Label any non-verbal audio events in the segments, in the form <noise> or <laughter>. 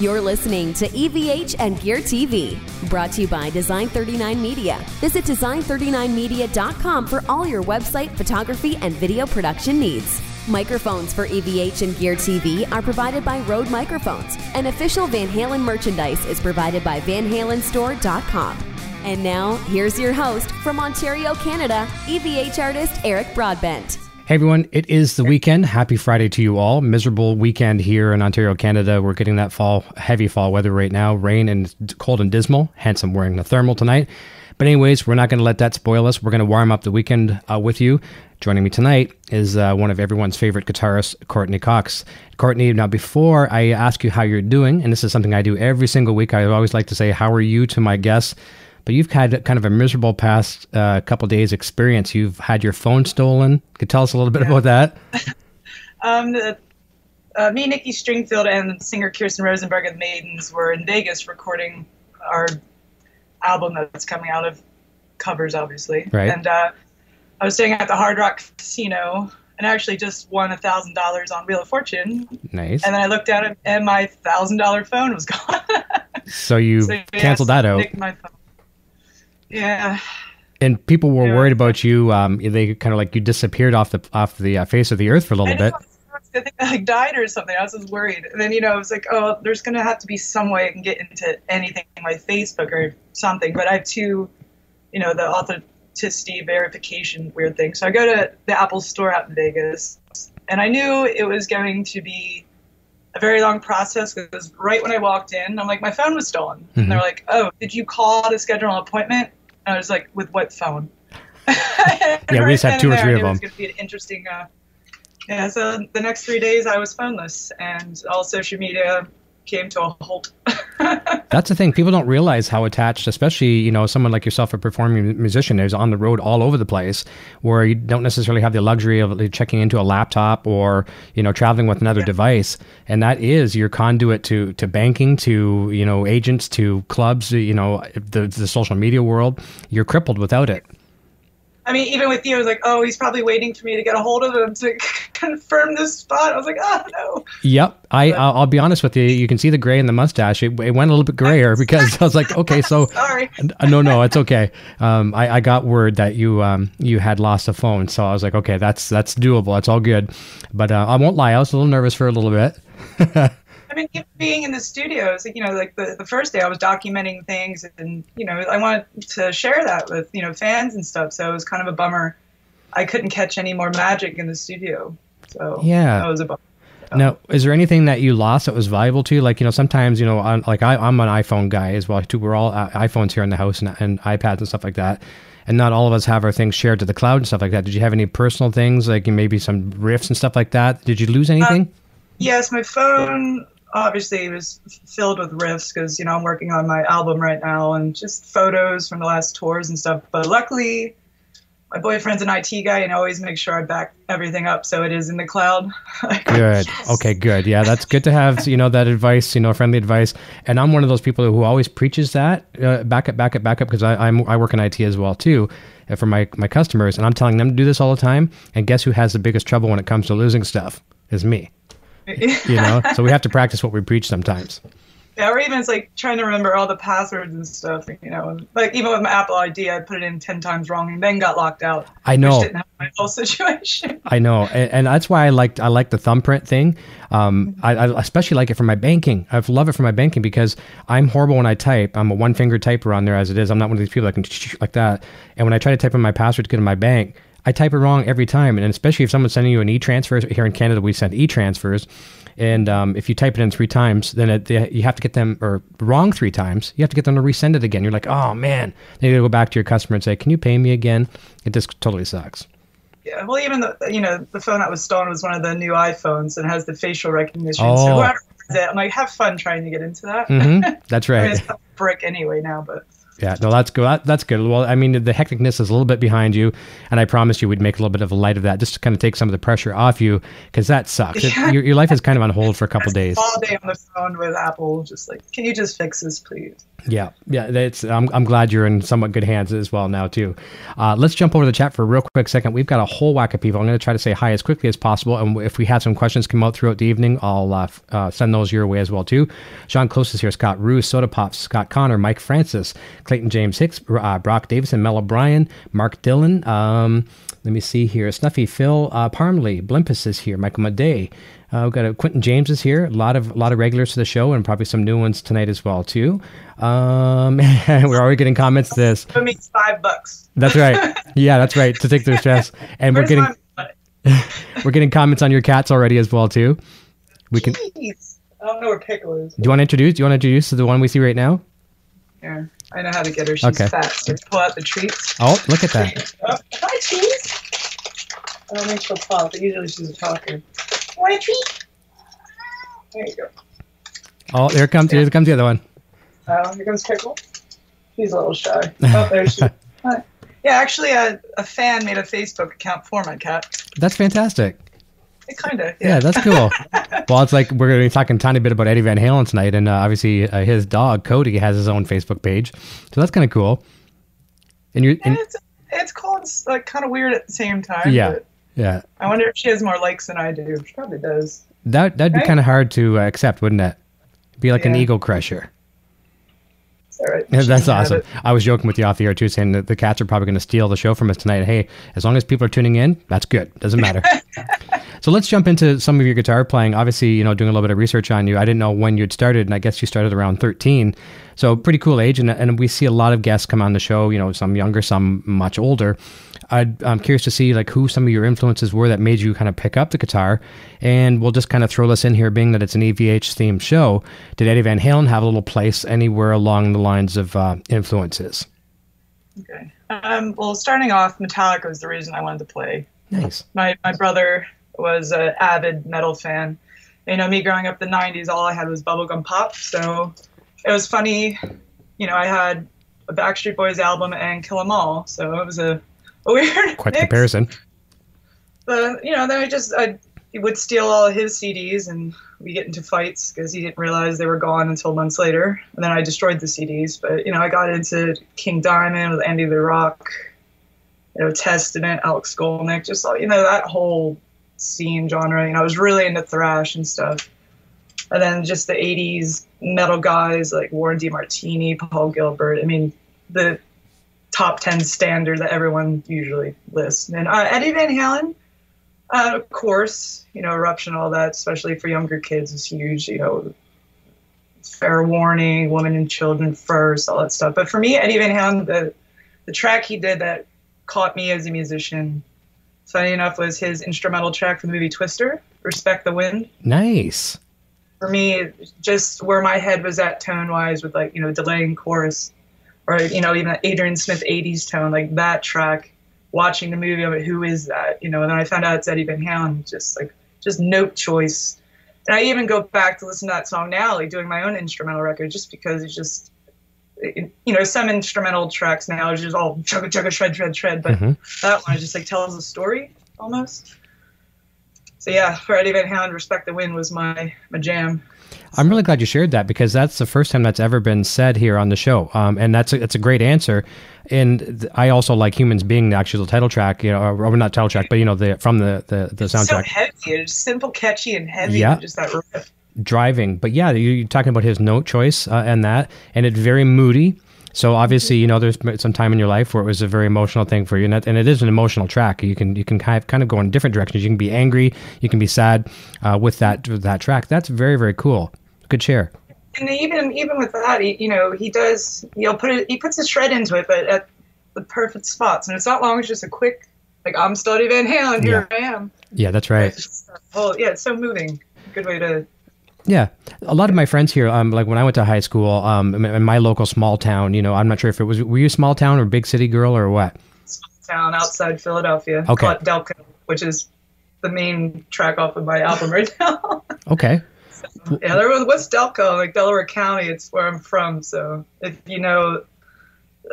You're listening to EVH and Gear TV, brought to you by Design 39 Media. Visit design39media.com for all your website, photography, and video production needs. Microphones for EVH and Gear TV are provided by Rode Microphones, and official Van Halen merchandise is provided by VanHalenStore.com. And now, here's your host from Ontario, Canada, EVH artist Eric Broadbent. Hey everyone, it is the weekend. Happy Friday to you all. Miserable weekend here in Ontario, Canada. We're getting that fall, heavy fall weather right now. Rain and cold and dismal. Hence, I'm wearing the thermal tonight. But anyways, we're not going to let that spoil us. We're going to warm up the weekend uh, with you. Joining me tonight is uh, one of everyone's favorite guitarists, Courtney Cox. Courtney, now before I ask you how you're doing, and this is something I do every single week, I always like to say, "How are you?" to my guests but you've had kind of a miserable past uh, couple days experience. You've had your phone stolen. Could tell us a little bit yeah. about that? <laughs> um, the, uh, me, Nikki Stringfield, and singer Kirsten Rosenberg of the Maidens were in Vegas recording our album that's coming out of covers, obviously. Right. And uh, I was staying at the Hard Rock Casino and I actually just won a thousand dollars on Wheel of Fortune. Nice. And then I looked at it, and my thousand dollar phone was <laughs> gone. so you so, yeah, canceled that out. Yeah. And people were yeah. worried about you. Um, they kind of like you disappeared off the off the uh, face of the earth for a little bit. I think I like died or something. I was just worried. And then you know, I was like, oh, there's gonna have to be some way I can get into anything, my Facebook or something. But I have two, you know, the authenticity verification weird thing. So I go to the Apple Store out in Vegas, and I knew it was going to be a very long process because right when I walked in, I'm like, my phone was stolen. Mm-hmm. And they're like, oh, did you call to schedule an appointment? And I was like, with what phone? yeah, <laughs> right we just had two or three of them. It was going to be an interesting. Uh, yeah, so the next three days I was phoneless, and all social media came to a halt. <laughs> That's the thing. People don't realize how attached, especially, you know, someone like yourself, a performing musician, is on the road all over the place, where you don't necessarily have the luxury of checking into a laptop or, you know, traveling with another yeah. device. And that is your conduit to, to banking, to, you know, agents, to clubs, you know, the, the social media world. You're crippled without it. I mean, even with you, I was like, oh, he's probably waiting for me to get a hold of him to <laughs> confirm this spot. I was like, oh no. Yep, I but, I'll be honest with you. You can see the gray in the mustache. It, it went a little bit grayer <laughs> because I was like, okay, so <laughs> sorry. no, no, it's okay. Um, I, I got word that you um you had lost a phone, so I was like, okay, that's that's doable. That's all good. But uh, I won't lie, I was a little nervous for a little bit. I mean, being in the studios, you know, like the, the first day I was documenting things and, you know, I wanted to share that with, you know, fans and stuff. So it was kind of a bummer. I couldn't catch any more magic in the studio. So yeah, that was a bummer. Now, is there anything that you lost that was valuable to you? Like, you know, sometimes, you know, I'm, like I, I'm an iPhone guy as well, too. We're all uh, iPhones here in the house and, and iPads and stuff like that. And not all of us have our things shared to the cloud and stuff like that. Did you have any personal things, like maybe some riffs and stuff like that? Did you lose anything? Uh, yes, my phone obviously it was filled with riffs because you know I'm working on my album right now and just photos from the last tours and stuff. But luckily, my boyfriend's an IT guy and always makes sure I back everything up so it is in the cloud. <laughs> good. Okay, good. Yeah, that's good to have, you know, that advice, you know, friendly advice. And I'm one of those people who always preaches that uh, back up, back up, back up because I'm I work in IT as well too uh, for my my customers and I'm telling them to do this all the time. And guess who has the biggest trouble when it comes to losing stuff? Is me you know? So we have to practice what we preach sometimes. Yeah or even it's like trying to remember all the passwords and stuff you know like even with my apple id i put it in 10 times wrong and then got locked out. I know. Didn't have my whole <laughs> situation. I know. And, and, that's why i liked i like the thumbprint thing. Um, I, I, especially like it for my banking. I love it for my banking because i'm horrible when i type. I'm a one finger typer on there as it is. I'm not one of these people that can like that. And when i try to type in my password to get in my bank I type it wrong every time, and especially if someone's sending you an e-transfer. Here in Canada, we send e-transfers, and um, if you type it in three times, then it, they, you have to get them or wrong three times. You have to get them to resend it again. You're like, oh man. Then you go back to your customer and say, can you pay me again? It just totally sucks. Yeah, well, even the you know the phone that was stolen was one of the new iPhones and has the facial recognition. Oh. So whoever it, I'm like, have fun trying to get into that. Mm-hmm. <laughs> That's right. I mean, it's brick anyway now, but Yeah, no, that's good. That, that's good. Well, I mean, the hecticness is a little bit behind you, and I promised you we'd make a little bit of a light of that, just to kind of take some of the pressure off you, because that sucks. It- Yeah. your, your life is kind of on hold for a couple days. All day on the phone with Apple, just like, can you just fix this, please? Yeah, yeah. That's. I'm, I'm glad you're in somewhat good hands as well now too. Uh, let's jump over the chat for a real quick second. We've got a whole whack of people. I'm going to try to say hi as quickly as possible, and if we have some questions come out throughout the evening, I'll uh, uh, send those your way as well too. Sean Close is here. Scott Rue, Soda Pops, Scott Connor, Mike Francis, Clayton James Hicks, uh, Brock Davison, Mel O'Brien, Mark Dillon. Um, let me see here. Snuffy Phil uh, Parmley, Blimpus is here. Michael Madey. Uh, we've got a Quentin James is here. A lot of a lot of regulars to the show, and probably some new ones tonight as well too. Um, <laughs> we're already getting comments. to This It means five bucks. that's right. <laughs> Yeah, that's right. To take their stress, and we're getting <laughs> we're getting comments on your cats already as well too. We can. Jeez. I don't know where Pickle is. Do you want to introduce? Do you want to introduce the one we see right now? Here, I know how to get her. She's Okay. fat. So pull out the treats. Oh, look at that. Oh, hi, cheese. I don't think she'll talk, but usually she's a talker. Want a treat? There you go. Oh, there comes here comes the other one. Oh, here comes Pickle. He's a little shy. <laughs> Oh, there she. Hi. Yeah, actually, a, a fan made a Facebook account for my cat. That's fantastic. It kind of. Yeah, that's cool. <laughs> well, it's like we're going to be talking a tiny bit about Eddie Van Halen tonight, and uh, obviously uh, his dog Cody has his own Facebook page, so that's kind of cool. And And it's it's cool. It's like kind of weird at the same time. Yeah. But yeah, I wonder if she has more likes than I do. She probably does. that that'd be Right? kind of hard to uh, accept, wouldn't it? Be like an Yeah. ego crusher. Right. Yeah, that's awesome. I was joking with you off the air too, saying that the cats are probably going to steal the show from us tonight. Hey, as long as people are tuning in, that's good. Doesn't matter. <laughs> so let's jump into some of your guitar playing. Obviously, you know, doing a little bit of research on you. I didn't know when you'd started, and I guess you started around 13. So pretty cool age, and, and we see a lot of guests come on the show. You know, some younger, some much older. I'd, I'm curious to see like who some of your influences were that made you kind of pick up the guitar, and we'll just kind of throw this in here, being that it's an EVH themed show. Did Eddie Van Halen have a little place anywhere along the lines of uh, influences? Okay. Um, well, starting off, Metallica was the reason I wanted to play. Nice. My my brother was an avid metal fan. You know, me growing up in the '90s, all I had was bubblegum pop. So it was funny. You know, I had a Backstreet Boys album and Kill 'Em All. So it was a, a <laughs> weird Quite mix. comparison. But you know, then I just I would steal all his CDs and we get into fights because he didn't realize they were gone until months later. And then I destroyed the CDs. But you know, I got into King Diamond with Andy LaRocque, you know, Testament, Alex Skolnick, just all you know that whole scene genre. You know, I was really into thrash and stuff. And then just the '80s metal guys like Warren DeMartini, Paul Gilbert. I mean, the top 10 standard that everyone usually lists. And uh, Eddie Van Halen, uh, of course, you know, Eruption, all that, especially for younger kids, is huge. You know, Fair Warning, Women and Children First, all that stuff. But for me, Eddie Van Halen, the, the track he did that caught me as a musician, funny enough, was his instrumental track from the movie Twister, Respect the Wind Nice. For me, just where my head was at tone wise with like, you know, delaying chorus or, you know, even Adrian Smith 80s tone, like that track, watching the movie, I'm like, who is that? You know, and then I found out it's Eddie Van Halen, just like, just note choice. And I even go back to listen to that song now, like doing my own instrumental record, just because it's just, it, you know, some instrumental tracks now is just all chugga chugga shred shred shred, but Mhm. that one just like tells a story almost. So yeah, for Eddie Van Halen, "Respect the Wind" was my my jam. I'm really glad you shared that because that's the first time that's ever been said here on the show, um, and that's a, that's a great answer. And th- I also like "Humans Being" the actual title track, you know, or, or not title track, but you know, the from the the, the So soundtrack. heavy, it's simple, catchy, and heavy. Yeah. Just that riff. driving. But yeah, you, you're talking about his note choice uh, and that, and it's very moody. So obviously, you know, there's some time in your life where it was a very emotional thing for you, and, that, and it is an emotional track. You can you can kind of, kind of go in different directions. You can be angry, you can be sad uh, with that with that track. That's very very cool. Good share. And even even with that, he, you know, he does. He'll put it. He puts his shred into it, but at the perfect spots. And it's not long. It's just a quick, like I'm still Van Halen. Here I am. Yeah, that's right. It's just, oh yeah, it's so moving. Good way to. Yeah, a lot of my friends here, um, like when I went to high school, um, in my local small town, you know, I'm not sure if it was were you a small town or big city girl or what? town outside Philadelphia. Okay. Delco, which is the main track off of my <laughs> album right now. Okay, yeah, there was what's Delco, like Delaware County. It's where I'm from. So if you know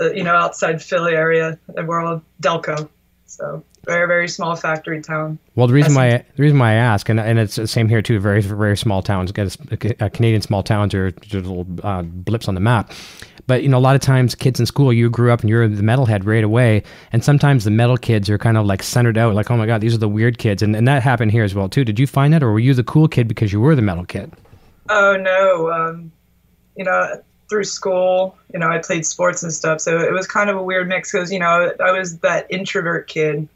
uh, you know, outside Philly area. And we're all Delco, so very very small factory town. Well, the reason why the reason why I ask, and and it's the same here too. Very very small towns. Canadian small towns are just little uh, blips on the map. But you know, a lot of times, kids in school, you grew up and you're the metalhead right away, and sometimes the metal kids are kind of like centered out, like, oh my god, these are the weird kids, and and that happened here as well too. Did you find that, or were you the cool kid because you were the metal kid? Oh no, um, you know, through school, you know, I played sports and stuff, so it was kind of a weird mix because you know I was that introvert kid,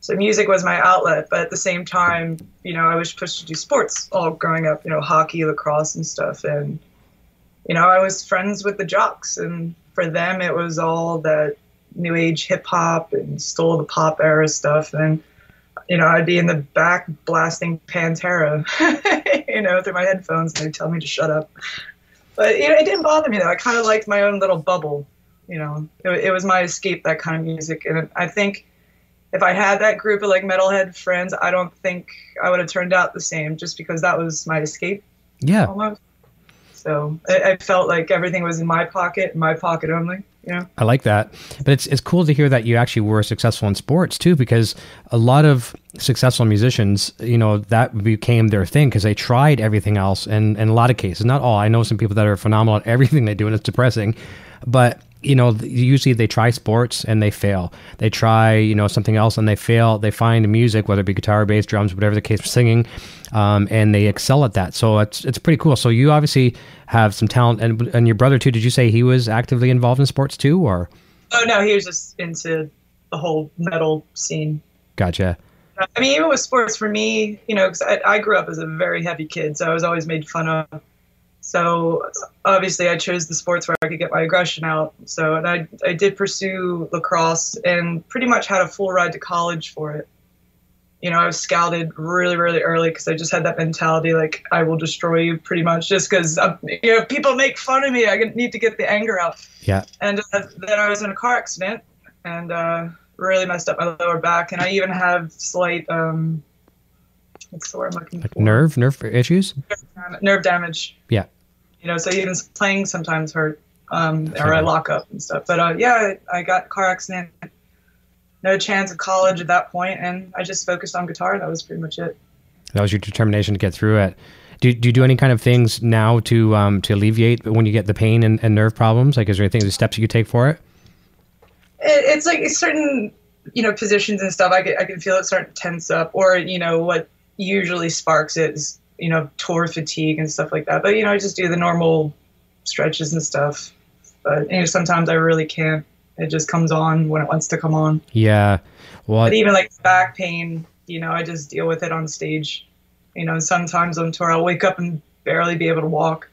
so music was my outlet, but at the same time, you know, I was pushed to do sports all growing up, you know, hockey, lacrosse, and stuff, and you know, I was friends with the jocks, and for them, it was all that new age hip hop and stole the pop era stuff. And, you know, I'd be in the back blasting Pantera, <laughs> you know, through my headphones, and they'd tell me to shut up. But, you know, it didn't bother me, though. I kind of liked my own little bubble. You know, it, it was my escape, that kind of music. And I think if I had that group of like metalhead friends, I don't think I would have turned out the same just because that was my escape. Yeah. Almost. So I, I, felt like everything was in my pocket, my pocket only. Yeah. I like that. But it's it's cool to hear that you actually were successful in sports too, because a lot of successful musicians, you know, that became their thing because they tried everything else and in a lot of cases, not all. I know some people that are phenomenal at everything they do and it's depressing. But you know, usually they try sports and they fail. They try, you know, something else and they fail. They find music, whether it be guitar, bass, drums, whatever the case, singing, um, and they excel at that. So it's it's pretty cool. So you obviously have some talent, and and your brother too. Did you say he was actively involved in sports too, or? Oh no, he was just into the whole metal scene. Gotcha. I mean, even with sports, for me, you know, because I, I grew up as a very heavy kid, so I was always made fun of so obviously, I chose the sports where I could get my aggression out. So, and I, I did pursue lacrosse and pretty much had a full ride to college for it. You know, I was scouted really, really early because I just had that mentality like, I will destroy you pretty much just because, you know, people make fun of me. I need to get the anger out. Yeah. And uh, then I was in a car accident and uh, really messed up my lower back. And I even have slight, um, what's the word I'm looking like for? Nerve, nerve issues? Nerve damage. Yeah you know, so even playing sometimes hurt, um, or I lock up and stuff. But uh, yeah, I got car accident, no chance of college at that point, and I just focused on guitar. That was pretty much it. That was your determination to get through it. Do, do you do any kind of things now to um, to alleviate when you get the pain and, and nerve problems? Like, is there anything, the steps you could take for it? it it's like certain, you know, positions and stuff. I can, I can feel it start to tense up, or you know, what usually sparks it is you know, tour fatigue and stuff like that. But you know, I just do the normal stretches and stuff. But you know, sometimes I really can't. It just comes on when it wants to come on. Yeah. Well, but even like back pain, you know, I just deal with it on stage. You know, sometimes on tour I'll wake up and barely be able to walk.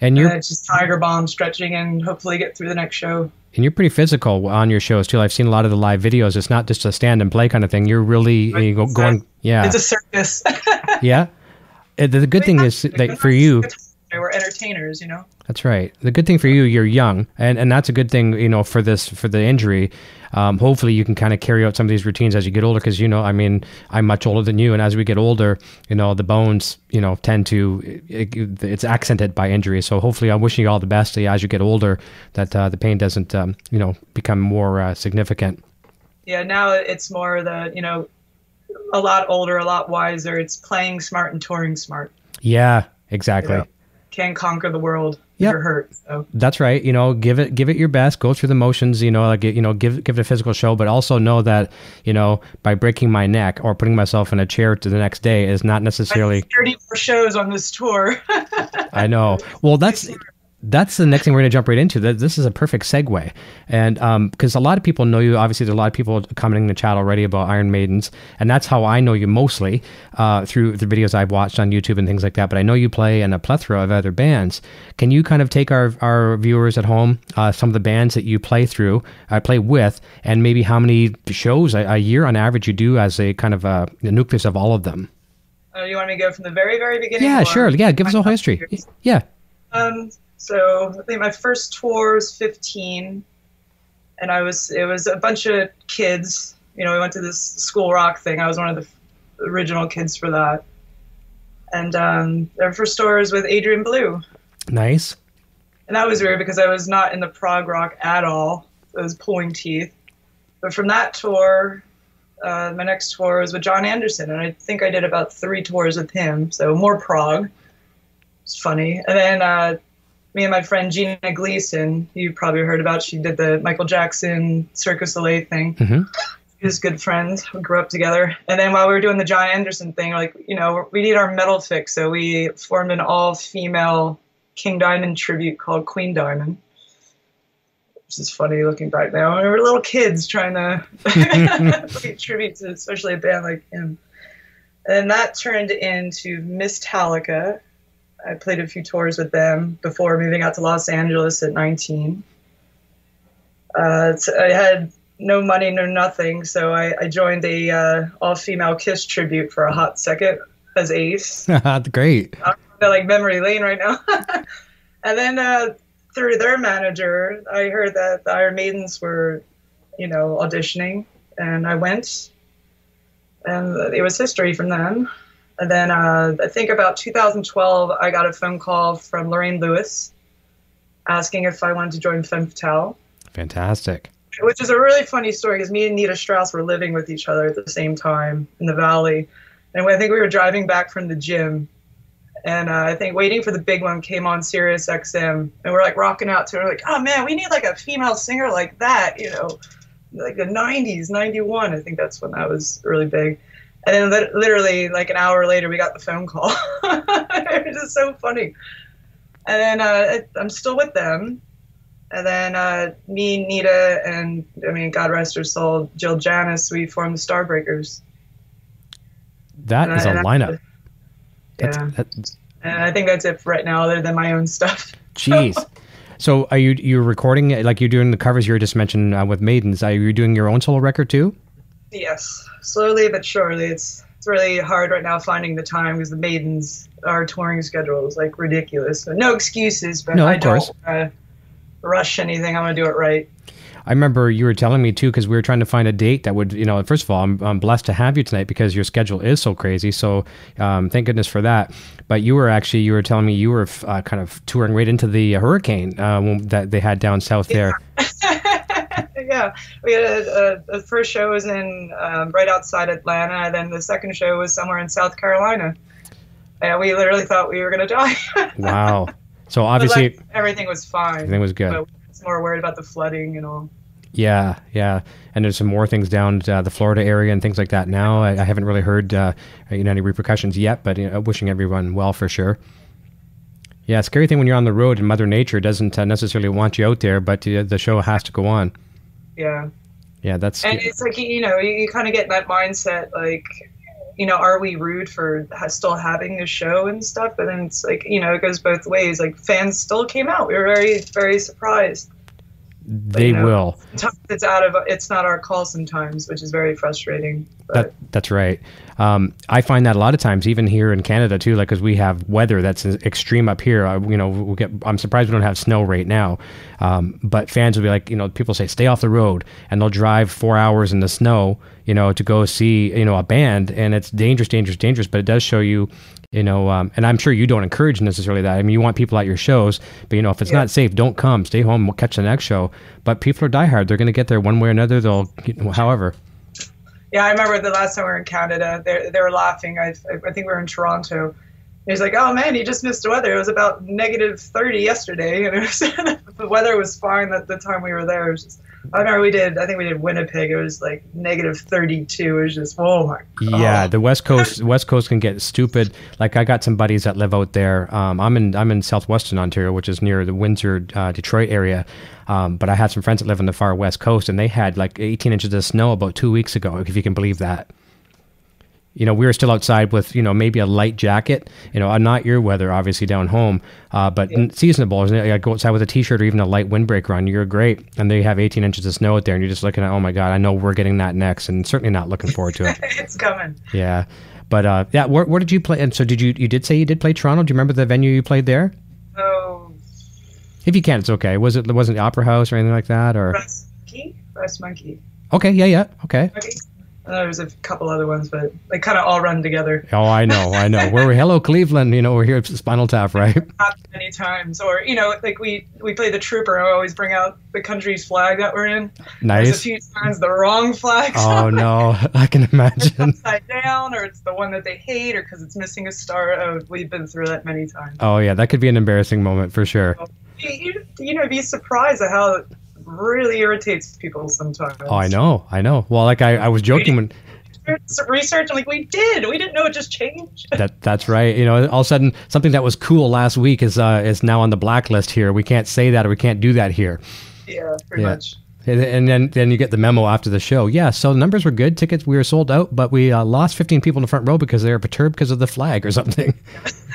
And you're and it's just Tiger Balm stretching and hopefully get through the next show. And you're pretty physical on your shows too. I've seen a lot of the live videos. It's not just a stand and play kind of thing. You're really you go, going. Yeah, it's a circus. <laughs> yeah, the, the good thing is that for you we're entertainers you know? That's right. The good thing for you you're young and and that's a good thing you know for this for the injury. Um, hopefully you can kind of carry out some of these routines as you get older because you know i mean i'm much older than you and as we get older you know the bones you know tend to it, it's accented by injury. So hopefully i'm wishing you all the best as you get older that uh, the pain doesn't um, you know become more uh, significant. Yeah now it's more the you know a lot older, a lot wiser. It's playing smart and touring smart. Yeah, exactly. You know, can conquer the world. You're hurt. So. That's right. You know, give it give it your best. Go through the motions. You know, like you know, give give it a physical show, but also know that you know by breaking my neck or putting myself in a chair to the next day is not necessarily. Thirty more shows on this tour. <laughs> I know. Well, that's that's the next thing we're going to jump right into. This is a perfect segue, and because um, a lot of people know you, obviously there's a lot of people commenting in the chat already about Iron Maidens, and that's how I know you mostly uh, through the videos I've watched on YouTube and things like that. But I know you play in a plethora of other bands. Can you kind of take our our viewers at home uh, some of the bands that you play through, uh, play with, and maybe how many shows a, a year on average you do as a kind of a, a nucleus of all of them? Uh, you want me to go from the very very beginning? Yeah, sure. Yeah, give us a whole history. Yeah. Um, so I think my first tour was 15, and I was it was a bunch of kids. You know, we went to this school rock thing. I was one of the original kids for that. And um, their first tour was with Adrian Belew. Nice. And that was weird because I was not in the prog rock at all. I was pulling teeth. But from that tour, uh, my next tour was with Jon Anderson, and I think I did about three tours with him. So more prog. It's funny. And then uh, me and my friend Gina Gleason, you probably heard about. She did the Michael Jackson Cirque du Soleil thing. Mm-hmm. We was good friends. We grew up together. And then while we were doing the Jon Anderson thing, like you know, we need our metal fix, so we formed an all-female King Diamond tribute called Queen Diamond. Which is funny looking back now. We were little kids trying to <laughs> pay tribute to, especially a band like him. And that turned into Misstallica. I played a few tours with them before moving out to Los Angeles at 19. Uh, I had no money, no nothing, so I, I joined a uh, all-female Kiss tribute for a hot second as Ace. <laughs> That's great. I'm like memory lane right now. <laughs> and then uh, through their manager, I heard that the Iron Maidens were, you know, auditioning, and I went, and it was history from then. And then uh, I think about 2012, I got a phone call from Lorraine Lewis asking if I wanted to join Femme Fatale, Fantastic. which is a really funny story because me and Nita Strauss were living with each other at the same time in the valley. And I think we were driving back from the gym, and uh, I think waiting for the big one came on Sirius XM, and we're like rocking out to it. We're like, oh man, we need like a female singer like that, you know, like the '90s, '91. I think that's when that was really big. And then lit- literally like an hour later, we got the phone call. <laughs> it was just so funny. And then uh, I'm still with them. And then uh, me, Nita, and I mean, God rest her soul, Jill Janus, we formed the Starbreakers. That is a And I- lineup. That's, Yeah. that's And I think that's it for right now, other than my own stuff. jeez. <laughs> So are you you're recording like you're doing the covers you were just mentioned uh, with Maidens? Are you doing your own solo record too? Yes, slowly but surely. It's it's really hard right now finding the time because the maidens our touring schedule is like ridiculous. So no excuses, but No, I of course. don't uh, rush anything. I'm gonna do it right. I remember you were telling me too because we were trying to find a date that would, you know, first of all, I'm, I'm blessed to have you tonight because your schedule is so crazy. So um, thank goodness for that. But you were actually, you were telling me you were uh, kind of touring right into the hurricane uh, that they had down south there. <laughs> <laughs> yeah, we had a, a, the first show was in um, right outside Atlanta, and then the second show was somewhere in South Carolina. And we literally thought we were gonna <laughs> die. Wow. So obviously like, everything was fine. everything was good. But we was more worried about the flooding and all. Yeah, yeah, and there's some more things down uh, the Florida area and things like that. Now I, I haven't really heard uh, you know any repercussions yet, but you know, wishing everyone well for sure. Yeah, scary thing when you're on the road and Mother Nature doesn't uh, necessarily want you out there, but uh, the show has to go on. Yeah. Yeah, that's And it's like you know, you, you kind of get that mindset, like, you know, are we rude for still having the show and stuff? But then it's like, you know, it goes both ways. Like fans still came out. We were very, very surprised. They you know, will. It's out of, it's not our call sometimes, which is very frustrating. That that's right. Um, I find that a lot of times, even here in Canada too, like because we have weather that's extreme up here. Uh, you know, we'll get. I'm surprised we don't have snow right now. Um, but fans will be like, you know, people say stay off the road, and they'll drive four hours in the snow, you know, to go see you know a band, and it's dangerous, dangerous, dangerous. But it does show you. You know, um, and I'm sure you don't encourage necessarily that. I mean, you want people at your shows, but you know, if it's Yeah. not safe, don't come. Stay home. We'll catch the next show. But people are diehard. They're going to get there one way or another. They'll, however. yeah, I remember the last time we were in Canada, they, they were laughing. I, I think we were in Toronto. He's like, "Oh man, you just missed the weather. It was about negative thirty yesterday, and it was, <laughs> the weather was fine at the time we were there. It was just, I remember we did. I think we did Winnipeg. It was like negative thirty-two. It was just, oh my god. Yeah, the West Coast West Coast can get stupid. Like I got some buddies that live out there. Um, I'm in I'm in southwestern Ontario, which is near the Windsor, uh, Detroit area. Um, but I had some friends that live on the far west coast, and they had like 18 inches of snow about two weeks ago, if you can believe that. You know, we were still outside with you know maybe a light jacket. You know, not your weather, obviously down home, uh, but seasonable. Isn't it? I go outside with a t-shirt or even a light windbreaker on. You're great, and they have 18 inches of snow out there, and you're just looking at, oh my god, I know we're getting that next, and certainly not looking forward to it. <laughs> it's coming. Yeah, but uh, yeah, where, where did you play? And so did you? You did say you did play Toronto. Do you remember the venue you played there? Oh, If you can, it's okay. Was it wasn't the Opera House or anything like that? Or Breast Monkey. Monkey. okay, yeah, yeah, okay. Okay. There's a couple other ones, but they kind of all run together. Oh, I know, I know. Where We're hello Cleveland. You know, we're here at Spinal Tap, right? <laughs> Not many times, or you know, like we we play the trooper. I always bring out the country's flag that we're in. There's a Nice. few times the wrong flag. Oh <laughs> no, <laughs> I can imagine. upside down, or it's the one that they hate, or because it's missing a star. Oh, we've been through that many times. Oh yeah, that could be an embarrassing moment for sure. You, you, you know, be surprised at how really irritates people sometimes. Oh, I know, I know. Well, like I, I was joking when Research, I'm like, we did. We didn't know it just changed. <laughs> that that's right. You know, all of a sudden something that was cool last week is uh, is now on the blacklist here. We can't say that or we can't do that here. yeah, pretty Yeah. much. And- And then, then you get the memo after the show. Yeah, so the numbers were good. Tickets we were sold out, but we uh, lost 15 people in the front row because they were perturbed because of the flag or something. <laughs>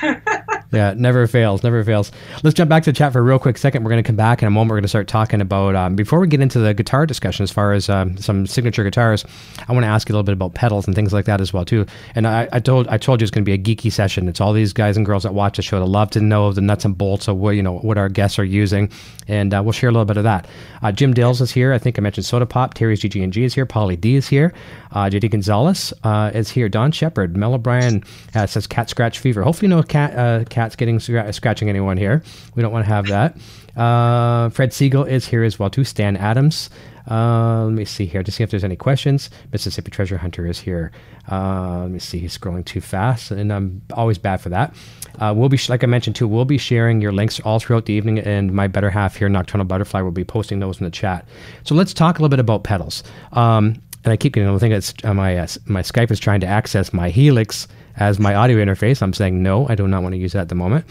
yeah, never fails, never fails. Let's jump back to the chat for a real quick second. We're going to come back in a moment. We're going to start talking about um, before we get into the guitar discussion as far as um, some signature guitars. I want to ask you a little bit about pedals and things like that as well too. And I, I told I told you it's going to be a geeky session. It's all these guys and girls that watch the show that love to know of the nuts and bolts of what you know what our guests are using, and uh, we'll share a little bit of that. Uh, Jim Dales is here. I think I mentioned Soda Pop. Terry's GG&G is here. Polly D is here. Uh, JD Gonzalez uh, is here. Don Shepard. Mel O'Brien uh, says cat scratch fever. Hopefully no cat uh, getting scratching anyone here. We don't want to have that. Uh, Fred Siegel is here as well too. Stan Adams. Uh, let me see here to see if there's any questions. Mississippi Treasure Hunter is here. Uh, let me see. He's scrolling too fast, and I'm always bad for that. Uh, we'll be, like I mentioned too, we'll be sharing your links all throughout the evening, and my better half here, Nocturnal Butterfly, will be posting those in the chat. So let's talk a little bit about pedals. Um, and I keep getting, I think it's uh, my uh, my Skype is trying to access my Helix as my audio interface. I'm saying no, I do not want to use that at the moment.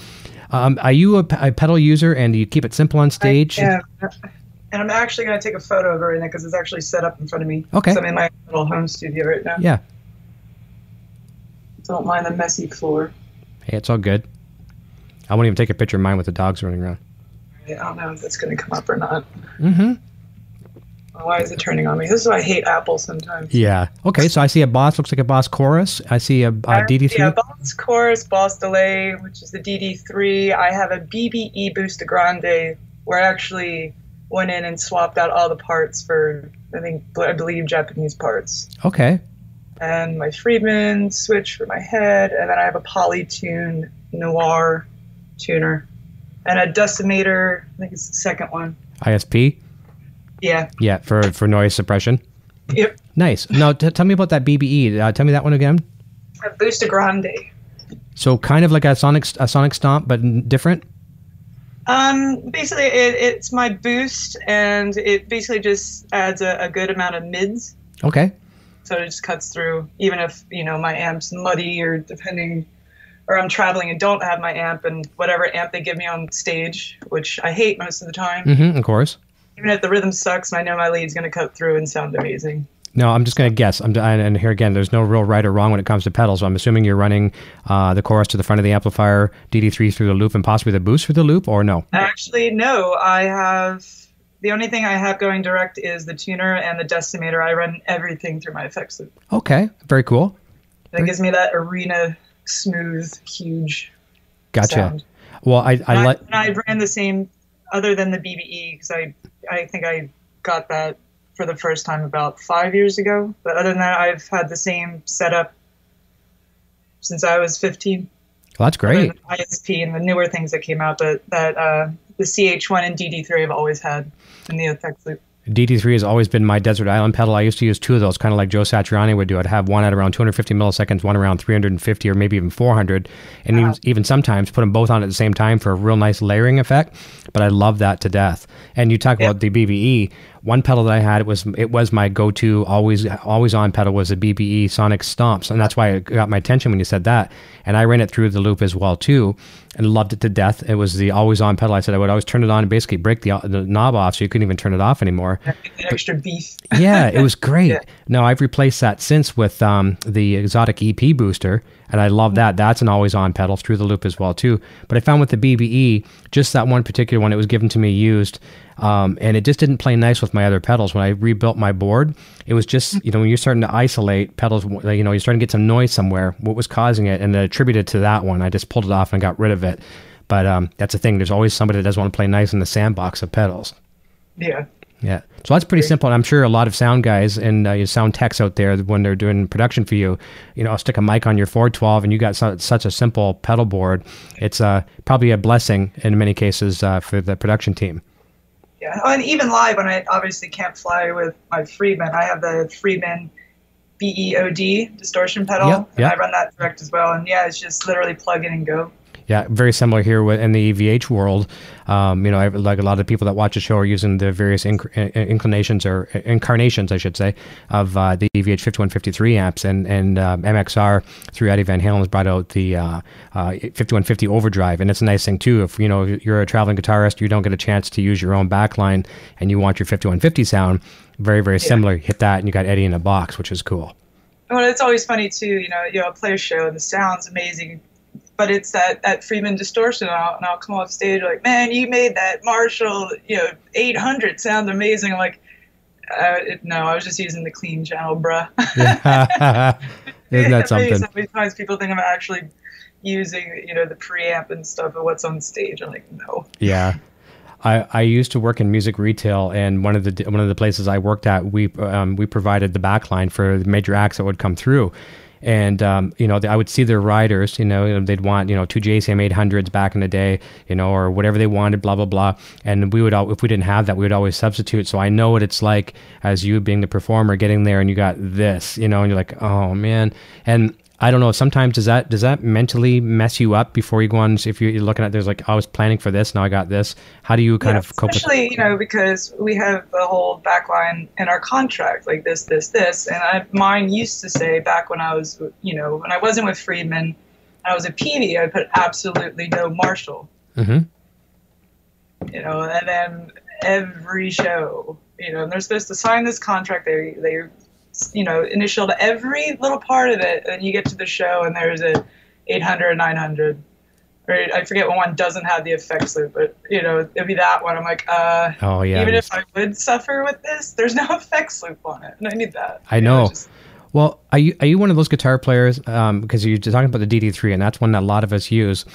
Um, are you a, a pedal user, and do you keep it simple on stage? Yeah. And I'm actually going to take a photo of it right now because it's actually set up in front of me. Okay. So I'm in my little home studio right now. Yeah. Don't mind the messy floor. Hey, it's all good. I won't even take a picture of mine with the dogs running around. I don't know if that's going to come up or not. Mm-hmm. Why is it turning on me? This is why I hate Apple sometimes. Yeah. Okay. So I see a Boss. Looks like a Boss Chorus. I see a, a DD3. Yeah, Boss Chorus, Boss Delay, which is the DD3. I have a BBE Boosta Grande where I actually went in and swapped out all the parts for, I think, I believe Japanese parts. Okay. And my Friedman switch for my head, and then I have a Polytune Noir tuner. And a Decimator, I think it's the second one. ISP. Yeah. Yeah. For for noise suppression. Yep. Nice. Now t- tell me about that BBE. Uh, tell me that one again. A Boosta Grande. So kind of like a sonic a sonic stomp, but different. Um, basically, it, it's my boost, and it basically just adds a, a good amount of mids. Okay. So it just cuts through, even if you know my amp's muddy or depending, or I'm traveling and don't have my amp and whatever amp they give me on stage, which I hate most of the time. Mm-hmm. Of course. Even if the rhythm sucks, I know my lead's going to cut through and sound amazing. No, I'm just going to guess. I'm and and here again. There's no real right or wrong when it comes to pedals. So I'm assuming you're running uh, the chorus to the front of the amplifier, DD3 through the loop, and possibly the boost through the loop, or no? Actually, no, I have. The only thing I have going direct is the tuner and the decimator. I run everything through my effects loop. Okay. Very cool. That gives me that arena smooth, huge Gotcha. sound. Well, I I And like. and I ran the same, other than the BBE, because I, I think I got that for the first time about five years ago. But other than that, I've had the same setup since I was 15. Well, that's great. ISP and the newer things that came out, but that uh, the CH1 and DD3 I've always had in the effects loop. DD3 has always been my desert island pedal. I used to use two of those, kind of like Joe Satriani would do. I'd have one at around 250 milliseconds, one around 350 or maybe even 400, and even, even sometimes put them both on at the same time for a real nice layering effect. But I love that to death. And you talk about the BBE. One pedal that I had it was it was my go-to always always on pedal was the BBE Sonic Stomps, and that's why it got my attention when you said that. And I ran it through the loop as well too, and loved it to death. It was the always on pedal. I said I would always turn it on and basically break the, the knob off so you couldn't even turn it off anymore That extra beef. <laughs> yeah, it was great. Yeah. No, I've replaced that since with um, the Xotic EP booster, and I love that. That's an always-on pedal through the loop as well too. But I found with the BBE, just that one particular one, it was given to me used, um, and it just didn't play nice with my other pedals. When I rebuilt my board, it was just you know when you're starting to isolate pedals, you know you're starting to get some noise somewhere. What was causing it, and attributed to that one. I just pulled it off and got rid of it. But um, that's the thing. There's always somebody that doesn't want to play nice in the sandbox of pedals. Yeah. Yeah. So that's pretty simple. And I'm sure a lot of sound guys and uh, sound techs out there, when they're doing production for you, you know, I'll stick a mic on your 412 and you got so, such a simple pedal board. It's uh, probably a blessing in many cases uh, for the production team. Yeah. Oh, and even live, when I obviously can't fly with my Friedman, I have the Friedman BEOD distortion pedal. Yep, yep. And I run that direct as well. And yeah, it's just literally plug in and go. Yeah, very similar here in the EVH world. Um, you know, I- like a lot of people that watch the show are using the various inc- inclinations or uh, incarnations, I should say, of uh, the EVH 5153 amps. And, and um, MXR through Eddie Van Halen has brought out the uh, uh, 5150 overdrive. And it's a nice thing, too. If, you know, you're a traveling guitarist, you don't get a chance to use your own backline and you want your 5150 sound, very, very similar. Hit that and you got Eddie in a box, which is cool. Well, it's always funny too. You know, you know, a show and the sound's amazing, but it's that that Friedman distortion, and I'll, and I'll come off stage like, man, you made that Marshall, you know, 800 sound amazing. I'm like, uh, it, no, I was just using the clean channel, bruh. <laughs> <laughs> Isn't that So something? many times people think I'm actually using, you know, the preamp and stuff of what's on stage. I'm like, no. Yeah. I, I used to work in music retail, and one of the one of the places I worked at, we um, we provided the backline for the major acts that would come through, and um, you know I would see their riders, you know they'd want you know two JCM 800s back in the day, you know or whatever they wanted, blah blah blah, and we would al- if we didn't have that, we would always substitute. So I know what it's like as you being the performer, getting there and you got this, you know, and you're like, oh man, and I don't know. Sometimes does that does that mentally mess you up before you go on? If you're looking at there's like I was planning for this, now I got this. How do you kind Yeah, of cope with? especially you know because we have the whole backline in our contract like this this this and I, mine used to say back when i was you know when i wasn't with friedman i was a pv i put absolutely no marshall Mm-hmm. you know and then every show you know and they're supposed to sign this contract they they you know initial to every little part of it and you get to the show and there's a 800 900 or i forget what one doesn't have the effects loop but you know it'd be that one i'm like uh Oh yeah. even if I would suffer with this, there's no <laughs> effects loop on it, and I need that. I You know. just- Well, are you are you one of those guitar players? Um, because you're talking about the DD3, and that's one that a lot of us use.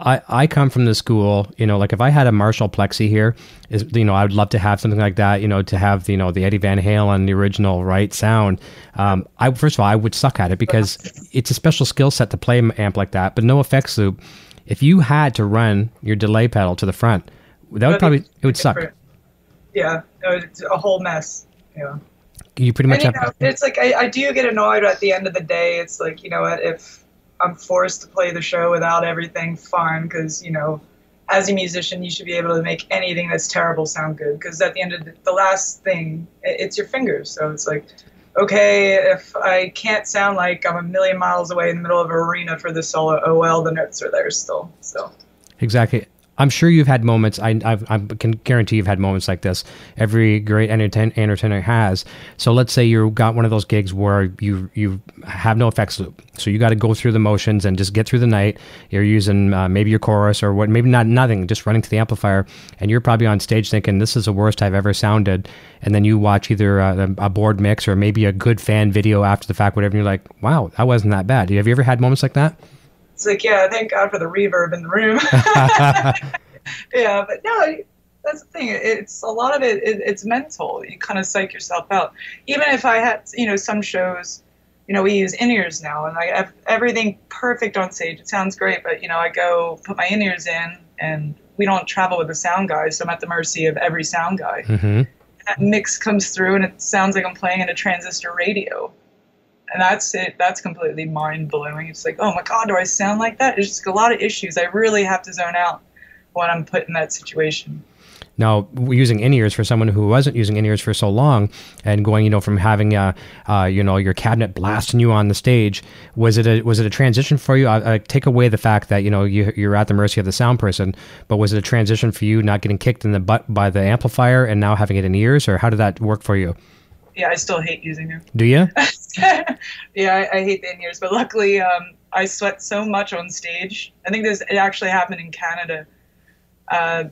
I, I come from the school, you know, like if I had a Marshall Plexi here, is you know, I would love to have something like that, you know, to have you know the Eddie Van Halen, the original right sound. Um, I first of all, I would suck at it because it's a special skill set to play an amp like that, but no effects loop. If you had to run your delay pedal to the front, that would probably it would suck. Yeah, it was a whole mess. Yeah. You pretty And much you have. know, it's like I, I do get annoyed at the end of the day. It's like you know what if I'm forced to play the show without everything, fine, because you know. As a musician, you should be able to make anything that's terrible sound good. Because at the end of the, the last thing, it's your fingers. So it's like, okay, if I can't sound like I'm a million miles away in the middle of an arena for the solo, oh well, the notes are there still. So Exactly. I'm sure you've had moments. I I've, I can guarantee you've had moments like this. Every great entertain, entertainer has. So let's say you got one of those gigs where you you have no effects loop. So you got to go through the motions and just get through the night. You're using uh, maybe your chorus or what, maybe not nothing, just running to the amplifier, and you're probably on stage thinking this is the worst I've ever sounded. And then you watch either a, a board mix or maybe a good fan video after the fact, whatever. And you're like, wow, that wasn't that bad. Have you ever had moments like that? It's like, yeah, thank God for the reverb in the room. <laughs> <laughs> yeah, but no, that's the thing. It's a lot of it, it. It's mental. You kind of psych yourself out. Even if I had, you know, some shows, you know, we use in ears now, and I have everything perfect on stage. It sounds great, but you know, I go put my in ears in, and we don't travel with a sound guy, so I'm at the mercy of every sound guy. hmm That mix comes through, and it sounds like I'm playing in a transistor radio. And that's it. That's completely mind blowing. It's like, oh my God, do I sound like that? There's just a lot of issues. I really have to zone out when I'm put in that situation. Now, using in ears for someone who wasn't using in ears for so long, and going, you know, from having, uh, uh, you know, your cabinet blasting you on the stage, was it a was it a transition for you? I, I take away the fact that you know you, you're at the mercy of the sound person, but was it a transition for you not getting kicked in the butt by the amplifier and now having it in ears, or how did that work for you? Yeah, I still hate using them. Do you? <laughs> yeah, I, I hate the in ears, but luckily, um, I sweat so much on stage. I think this it actually happened in Canada. Uh,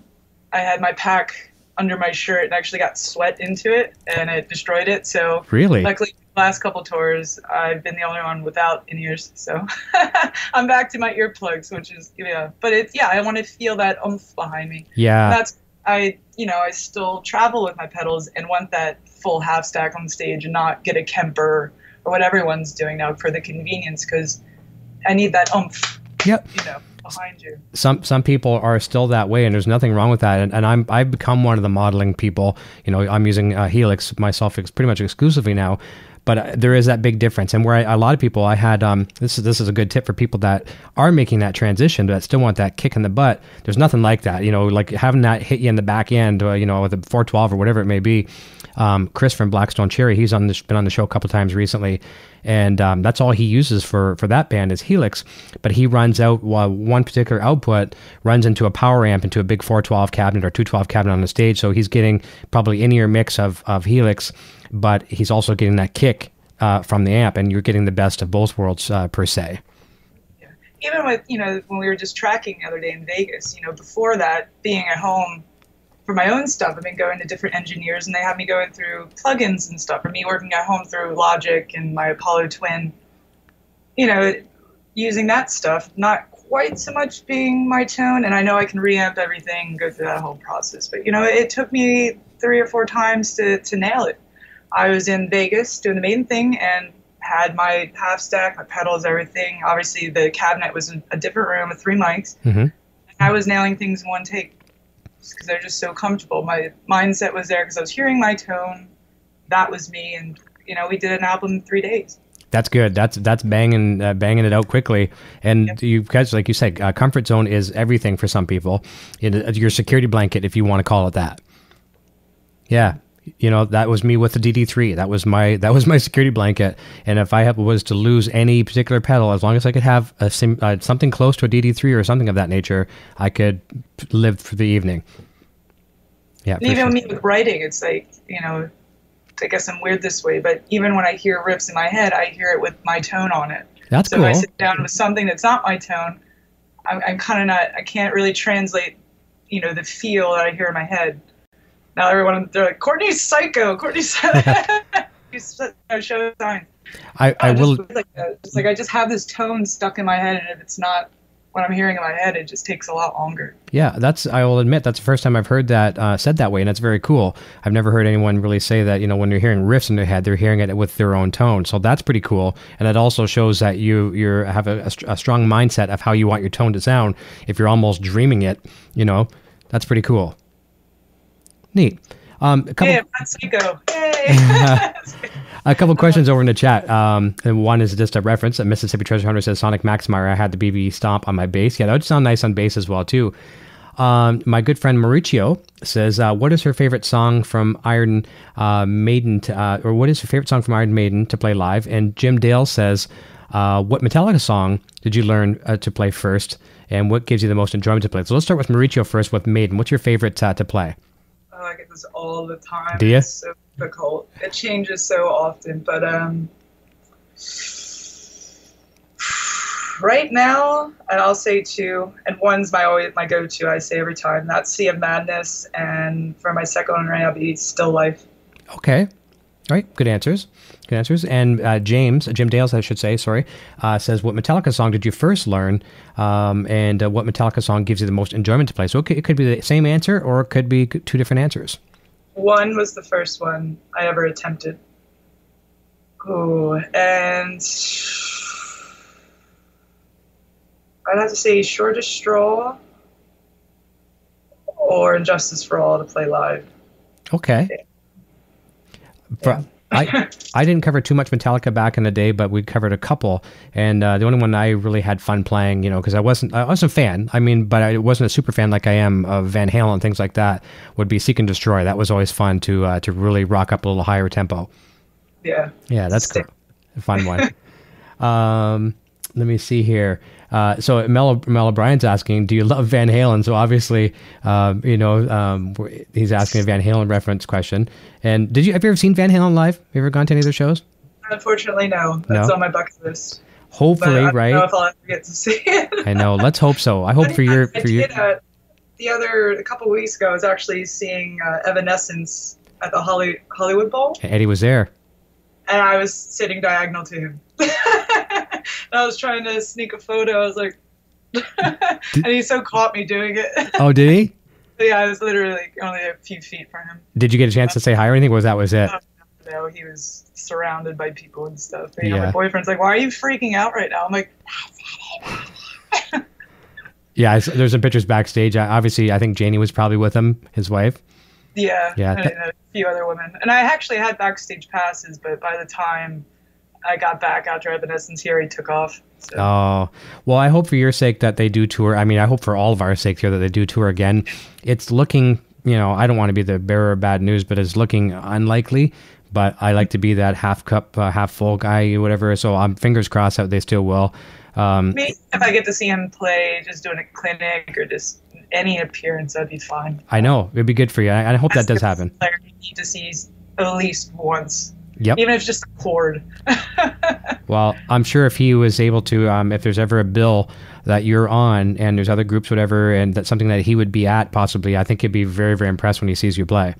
I had my pack under my shirt and actually got sweat into it, and it destroyed it. So Really? luckily, last couple tours, I've been the only one without in ears. So <laughs> I'm back to my earplugs, which is yeah. But it's yeah, I want to feel that oomph behind me. yeah. That's I, you know, I still travel with my pedals and want that full half stack on stage and not get a Kemper or what everyone's doing now for the convenience because I need that oomph, Yep. you know, behind you. some some people are still that way and there's nothing wrong with that and, and i'm i've become one of the modeling people you know i'm using uh, helix myself ex- pretty much exclusively now but uh, there is that big difference. And where I, a lot of people i had um this is this is a good tip for people that are making that transition that still want that kick in the butt. There's nothing like that you know like having that hit you in the back end uh, you know with a 412 or whatever it may be. Um, Chris from Black Stone Cherry, he's on the, been on the show a couple times recently, and um, that's all he uses for for that band is Helix. But he runs out one particular output runs into a power amp into a big 412 cabinet or 212 cabinet on the stage, so he's getting probably in ear mix of of Helix, but he's also getting that kick uh, from the amp, and you're getting the best of both worlds uh, per se. Yeah. even with you know when we were just tracking the other day in Vegas, you know, before that, being at home for my own stuff, I've been going to different engineers, and they have me going through plugins and stuff, or me working at home through Logic and my Apollo Twin. You know, using that stuff, not quite so much being my tone, and I know I can reamp everything, go through that whole process. But you know, it took me three or four times to to nail it. I was in Vegas doing the main thing and had my half stack, my pedals, everything. Obviously, the cabinet was in a different room with three mics. Mhm. I was nailing things in one take because they're just so comfortable. My mindset was there because I was hearing my tone. That was me, and you know, we did an album in three days. That's good. That's that's banging uh, banging it out quickly. And you guys, like you said, uh, comfort zone is everything for some people. It, uh, your security blanket, if you want to call it that. Yeah, you know that was me with the DD3. That was my that was my security blanket. And if I have, was to lose any particular pedal, as long as I could have a sim, uh, something close to a DD3 or something of that nature, I could live for the evening. Yeah, even sure. me with writing, it's like you know, I guess I'm weird this way, but even when I hear riffs in my head, I hear it with my tone on it. that's so cool. if I sit down with something that's not my tone, I'm, I'm kind of not. I can't really translate, you know, the feel that I hear in my head. Now everyone they're like, Courtney's psycho. Courtney's <laughs> <laughs> show sign. I, I just will. feel like that. It's like I just have this tone stuck in my head, and if it's not what I'm hearing in my head, it just takes a lot longer. Yeah, that's. I will admit that's the first time I've heard that uh, said that way, and that's very cool. I've never heard anyone really say that. You know, when they're hearing riffs in their head, they're hearing it with their own tone. So that's pretty cool, and it also shows that you you have a, a a strong mindset of how you want your tone to sound. If you're almost dreaming it, you know, that's pretty cool. Neat. Um, a couple. Psycho. Hey. <laughs> A couple of questions over in the chat. Um, and one is just a reference. that Mississippi Treasure Hunter says Sonic Maximizer. I had the BBE stomp on my bass. Yeah, that would sound nice on bass as well too. Um, my good friend Mauricio says, uh, "What is her favorite song from Iron uh, Maiden, to, uh, or what is her favorite song from Iron Maiden to play live?" And Jim Dale says, uh, "What Metallica song did you learn uh, to play first, and what gives you the most enjoyment to play?" So let's start with Mauricio first with Maiden. What's your favorite uh, to play? Oh, I get this all the time. Do ya? It's so difficult. It changes so often, but um, right now, and I'll say two, and one's my always my go-to. I say every time. That's Sea of Madness, and for my second one, right, I'll be Still Life. Okay. All right. Good answers. Good answers. And uh, James, Jim Dales, I should say, sorry, uh, says, What Metallica song did you first learn? Um, and uh, what Metallica song gives you the most enjoyment to play? So it could, it could be the same answer or it could be two different answers. One was the first one I ever attempted. Ooh, and I'd have to say Shortest Straw or And Justice for All to play live. Okay. For, I <laughs> I didn't cover too much Metallica back in the day, but we covered a couple, and uh, the only one I really had fun playing, you know, because I wasn't I wasn't a fan. I mean, but I wasn't a super fan like I am of Van Halen and things like that. Would be Seek and Destroy. That was always fun to uh, to really rock up a little higher tempo. Yeah. Yeah, that's cool. A fun one. <laughs> um, let me see here. Uh, so Mel, Mel O'Brien's asking, do you love Van Halen? So obviously, um, you know, um, he's asking a Van Halen reference question. And did you have you ever seen Van Halen live? Have you ever gone to any of their shows? Unfortunately, no. That's No? on my bucket list. Hopefully, I don't right? know if I'll ever get to see it. I know. Let's hope so. I hope for your I for your. did, uh, the other a couple weeks ago, I was actually seeing uh, Evanescence at the Holly, Hollywood Bowl, Eddie was there. and I was sitting diagonal to him. <laughs> <laughs> and I was trying to sneak a photo. I was like, <laughs> and he so caught me doing it. Oh, did he? <laughs> yeah, I was literally only a few feet from him. Did you get a chance to say hi or anything? Was that was it? Uh, you know, he was surrounded by people and stuff. You know, Yeah. my boyfriend's like, "Why are you freaking out right now?" I'm like, Yeah, there's some pictures backstage. I, obviously, I think Janie was probably with him, his wife. Yeah, Yeah, and a few other women. And I actually had backstage passes, but by the time I got back after Evanescence, here. he took off. So, Oh, well, I hope for your sake that they do tour. I mean, I hope for all of our sake here that they do tour again. It's looking, you know, I don't want to be the bearer of bad news, but it's looking unlikely. But I like to be that half cup, uh, half full guy, whatever. So I'm fingers crossed that they still will. Um, maybe if I get to see him play, just doing a clinic or just any appearance, that'd be fine. I know it'd be good for you. I, I hope that does happen. Player you need to see at least once, Yep. even if it's just a chord. <laughs> Well, I'm sure if he was able to, um, if there's ever a bill that you're on and there's other groups, whatever, and that's something that he would be at possibly, I think he'd be very, very impressed when he sees you play.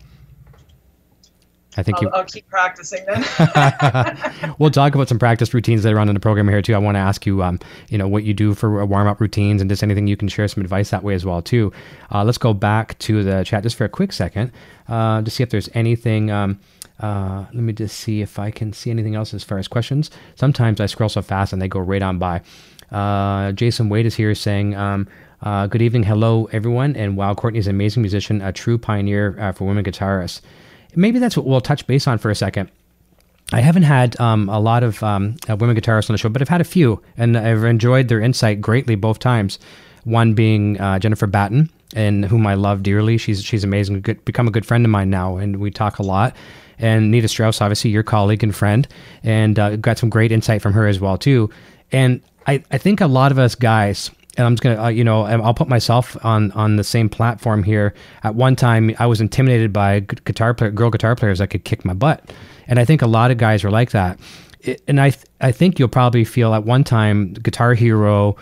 I think you. I'll, I'll keep practicing then. <laughs> we'll talk about some practice routines later on in the program here too. I want to ask you, um, you know, what you do for warm up routines and just anything you can share some advice that way as well too. Uh, let's go back to the chat just for a quick second uh, to see if there's anything. Um, uh, let me just see if I can see anything else as far as questions. Sometimes I scroll so fast and they go right on by. Uh, Jason Wade is here saying. Um, uh, good evening, hello everyone, and wow, Courtney's an amazing musician, a true pioneer uh, for women guitarists. Maybe that's what we'll touch base on for a second. I haven't had um, a lot of um, uh, women guitarists on the show, but I've had a few, and I've enjoyed their insight greatly both times. One being uh, Jennifer Batten, and whom I love dearly. She's she's amazing, good, become a good friend of mine now, and we talk a lot. And Nita Strauss, obviously your colleague and friend, and uh, got some great insight from her as well too. And I, I think a lot of us guys, and I'm just gonna, uh, you know, I'll put myself on on the same platform here. At one time, I was intimidated by guitar player, girl guitar players that could kick my butt, and I think a lot of guys are like that. It, and I, th- I think you'll probably feel at one time, Guitar Hero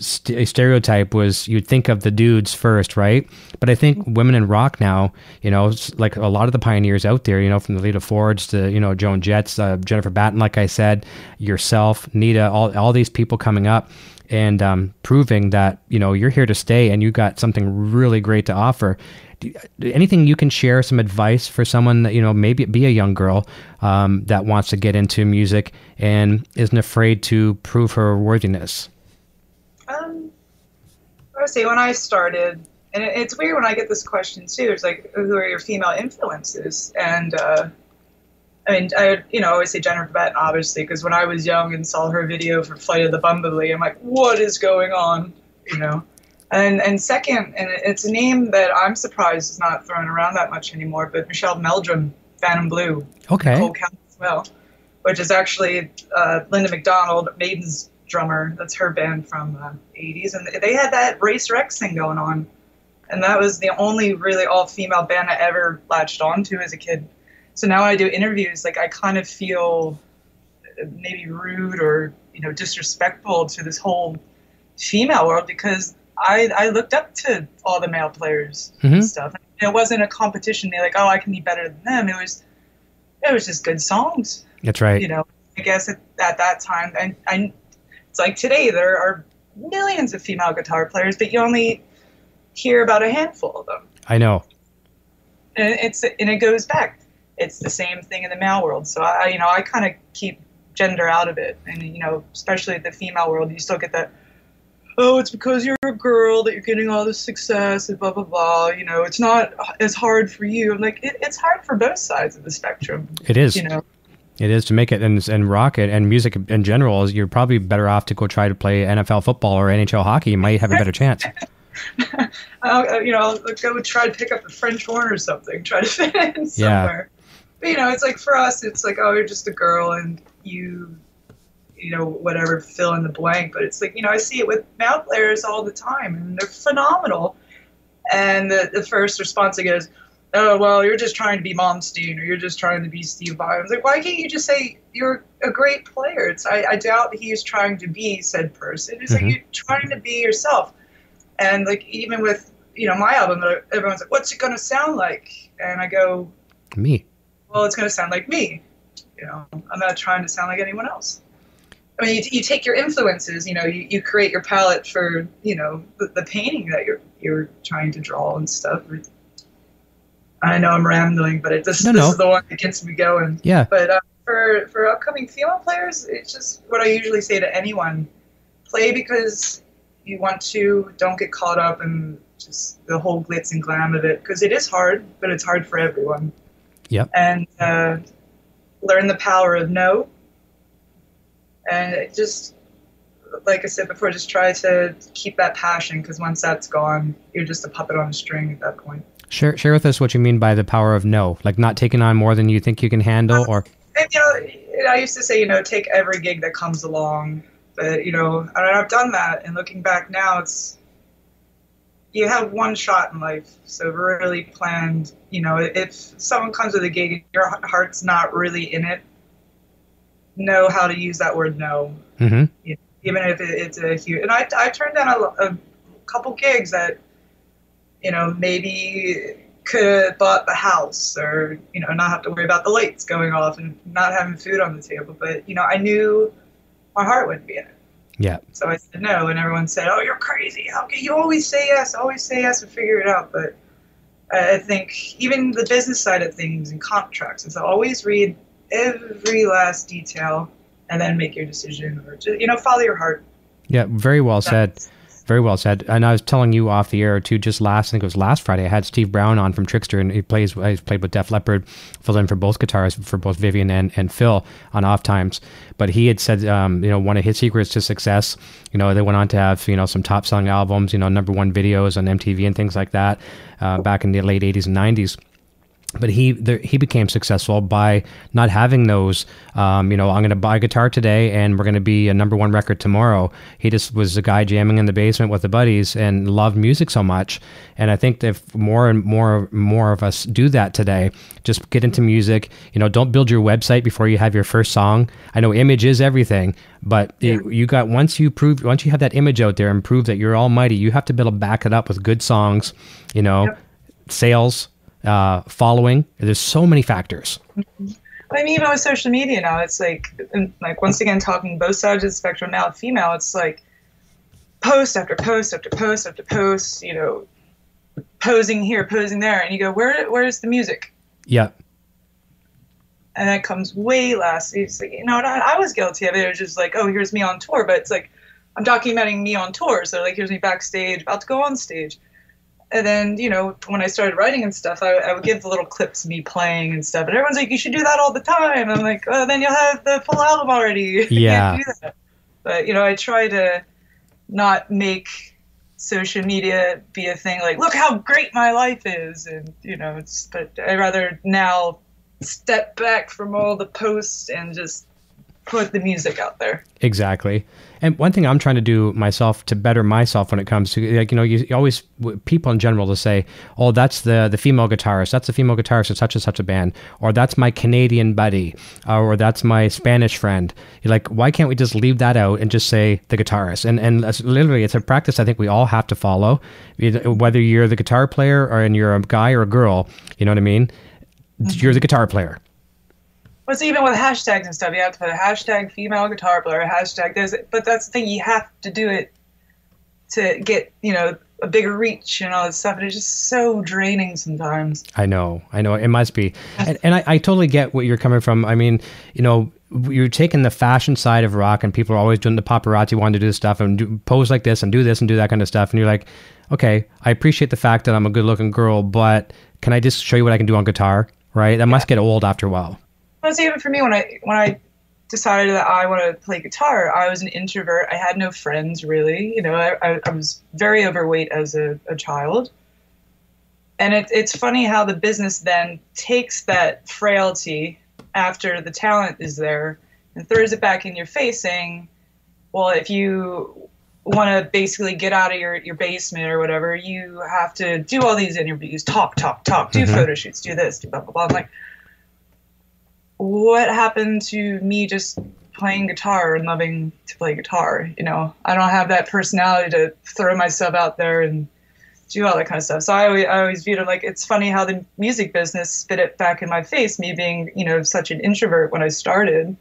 st- stereotype was you'd think of the dudes first, right? But I think women in rock now, you know, like a lot of the pioneers out there, you know, from the Lita Fords to you know Joan Jetts, uh, Jennifer Batten, like I said, yourself, Nita, all all these people coming up and um, proving that you know you're here to stay and you got something really great to offer. Do, anything you can share some advice for someone that you know maybe be a young girl um, that wants to get into music and isn't afraid to prove her worthiness? I would say when I started, and it, it's weird when I get this question too. It's like, who are your female influences? And uh, I mean, I you know always say Jennifer Batten, obviously, because when I was young and saw her video for Flight of the Bumblebee, I'm like, what is going on? You know. And and second, and it's a name that I'm surprised is not thrown around that much anymore. But Michelle Meldrum, Phantom Blue, Okay, Cole Count as well, which is actually uh, Linda McDonald, Maiden's drummer. That's her band from the 80s. And they had that Racer X thing going on. And that was the only really all female band I ever latched onto as a kid. So now when I do interviews, like I kind of feel maybe rude or, you know, disrespectful to this whole female world because I, I looked up to all the male players Mhm. and stuff. It wasn't a competition. They're like, oh, I can be better than them. It was, it was just good songs that's right. you know, I guess at, at that time, and, and it's like today there are millions of female guitar players, but you only hear about a handful of them. I know. And it's and it goes back. It's the same thing in the male world. So I, you know, I kind of keep gender out of it, and you know, especially the female world, you still get that. Oh, it's because you're a girl that you're getting all this success and blah blah blah. You know, it's not as hard for you. I'm like, it, it's hard for both sides of the spectrum. It is. You know, It is to make it and, and rock it and music in general. Is you're probably better off to go try to play NFL football or NHL hockey. You might have a better chance. <laughs> I'll, uh, you know, I'll go try to pick up the French horn or something, try to <laughs> fit in somewhere. But, you know, it's like for us, it's like, oh, you're just a girl and you, you know, whatever, fill in the blank. But it's like, you know, I see it with male players all the time and they're phenomenal. And the, the first response I get is, oh, well, you're just trying to be Malmsteen or you're just trying to be Steve Vai. I was like, why can't you just say you're a great player? It's I, I doubt he is trying to be said person. It's Mhm. like you're trying to be yourself. And like even with you know my album, everyone's like, "What's it gonna sound like?" And I go, Me. "Well, it's gonna sound like me." You know, I'm not trying to sound like anyone else. I mean, you, you take your influences, you know, you, you create your palette for, you know, the, the painting that you're you're trying to draw and stuff. I know I'm rambling, but it just No, this no. is the one that gets me going. Yeah. But uh, for for upcoming female players, it's just what I usually say to anyone: play because you want to. Don't get caught up in just the whole glitz and glam of it, because it is hard, but it's hard for everyone. Yep. And uh, learn the power of no. And just, like I said before, just try to keep that passion, because once that's gone, you're just a puppet on a string at that point. Share share with us what you mean by the power of no, like not taking on more than you think you can handle, or and, you know, I used to say, you know, take every gig that comes along. But, you know, I've done that. And looking back now, it's, you have one shot in life. So really planned, you know, if someone comes with a gig and your heart's not really in it, know how to use that word no. hmm You know, even if it, it's a huge, and I, I turned down a, a couple gigs that, you know, maybe could have bought the house or, you know, not have to worry about the lights going off and not having food on the table. But, you know, I knew my heart wouldn't be in it. yeah, So I said no, and everyone said, "Oh, you're crazy! How can you always say yes? Always say yes and figure it out." But I think even the business side of things and contracts is always read every last detail and then make your decision, or just, you know, follow your heart. yeah, very well said. Very well said. And I was telling you off the air too. Just last, I think it was last Friday, I had Steve Brown on from Trixter, and he plays. He's played with Def Leppard, filled in for both guitarists for both Vivian and, and Phil on off times. But he had said, um, you know, one of his secrets to success. You know, they went on to have you know some top selling albums, you know, number one videos on MTV and things like that, uh, back in the late '80s and '90s but he there, he became successful by not having those um, you know i'm going to buy a guitar today and we're going to be a number one record tomorrow. He just was a guy jamming in the basement with the buddies and loved music so much. And i think if more and more more of us do that today just get into music you know don't build your website before you have your first song. I know image is everything but you, you got once you prove once you have that image out there and prove that you're almighty you have to be able to back it up with good songs you know sales uh, following. There's so many factors. I mean, even with social media now, it's like, like once again, talking both sides of the spectrum. Now, female, it's like post after post after post after post. You know, posing here, posing there, and you go, where where's the music? Yeah, and that comes way last. It's like, you know, I, I was guilty of it. It was just like, oh, here's me on tour, but it's like I'm documenting me on tour. So like, here's me backstage, about to go on stage. And then, you know, when I started writing and stuff, I, I would give the little clips of me playing and stuff. And everyone's like, you should do that all the time. I'm like, oh, then you'll have the full album already. <laughs> You can't Yeah. do that. But, you know, I try to not make social media be a thing like, look how great my life is. And, you know, it's, but I rather now step back from all the posts and just put the music out there. exactly. And one thing I'm trying to do myself to better myself when it comes to like you know you, you always people in general to say oh that's the the female guitarist that's the female guitarist of such and such a band or that's my Canadian buddy uh, or that's my Spanish friend. You're like why can't we just leave that out and just say the guitarist? And and literally it's a practice I think we all have to follow. Whether you're the guitar player or and you're a guy or a girl you know what I mean? You're the guitar player Well, it's even with hashtags and stuff. You have to put a hashtag female guitar player, a hashtag this, but that's the thing. You have to do it to get you know a bigger reach and all this stuff. And it's just so draining sometimes. I know, I know, it must be, and, and I, I totally get what you're coming from. I mean, you know, you're taking the fashion side of rock, and people are always doing the paparazzi, wanting to do this stuff and do, pose like this and do this and do that kind of stuff, and you're like, okay, I appreciate the fact that I'm a good-looking girl, but can I just show you what I can do on guitar? Right? That must get old after a while. It's even for me when I when I decided that I want to play guitar. I was an introvert. I had no friends really. You know, I, I, I was very overweight as a, a child. And it, it's funny how the business then takes that frailty after the talent is there and throws it back in your face, saying, "Well, if you want to basically get out of your, your basement or whatever, you have to do all these interviews, talk, talk, talk, do Mhm. photo shoots, do this, do blah blah blah." I'm like, what happened to me just playing guitar and loving to play guitar? You know, I don't have that personality to throw myself out there and do all that kind of stuff. So I always, I always viewed it like it's funny how the music business spit it back in my face, me being, you know, such an introvert when I started.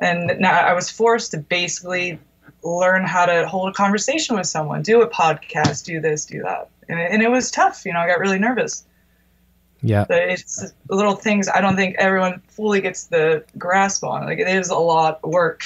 and now I was forced to basically learn how to hold a conversation with someone, do a podcast, do this, do that, and it, and it was tough. You know, I got really nervous. Yeah. It's little things I don't think everyone fully gets the grasp on. Like it is a lot of work.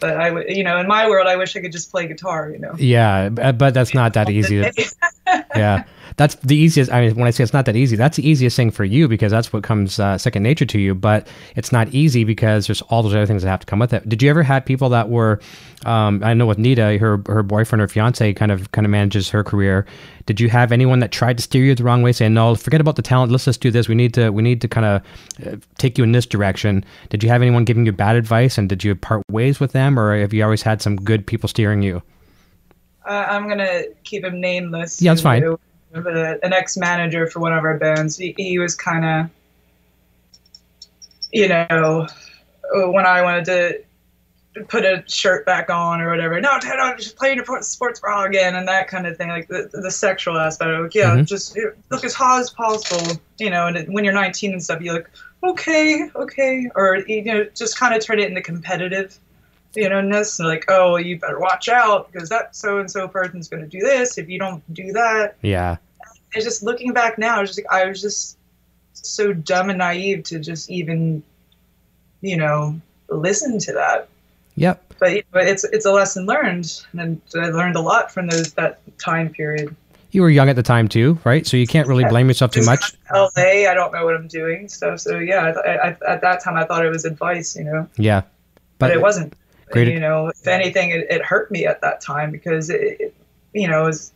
But I, would, you know, in my world, I wish I could just play guitar. You know. Yeah, but that's not that easy. <laughs> yeah, that's the easiest. I mean, when I say it's not that easy, that's the easiest thing for you because that's what comes uh, second nature to you. But it's not easy because there's all those other things that have to come with it. Did you ever have people that were? Um, I know with Nita, her her boyfriend or fiance kind of kind of manages her career. Did you have anyone that tried to steer you the wrong way, saying no, forget about the talent, let's just do this. We need to we need to kind of uh, take you in this direction. Did you have anyone giving you bad advice, and did you part ways with them, or have you always had some good people steering you? Uh, I'm gonna keep him nameless. Yeah, that's fine. Uh, an ex-manager for one of our bands, he, he was kind of, you know, when I wanted to put a shirt back on or whatever. No, Ted, I'm just playing your sports bra again and that kind of thing. Like the, the sexual aspect of it. Yeah, mm-hmm. just look as hot as possible, you know, and when you're 19 and stuff, you're like, okay, okay. Or, you know, just kind of turn it into competitive, you know, and like, oh, you better watch out because that so-and-so person's going to do this if you don't do that. Yeah. It's just looking back now, I was just, I was just so dumb and naive to just even, you know, listen to that. Yep. But, but it's it's a lesson learned, and I learned a lot from those that time period. You were young at the time too, right? So you can't really blame yourself too much. LA, I don't know what I'm doing, stuff. So yeah, I, I, at that time I thought it was advice, you know. Yeah, but, but it wasn't. Great. You know, if anything, it, it hurt me at that time because it, it you know, was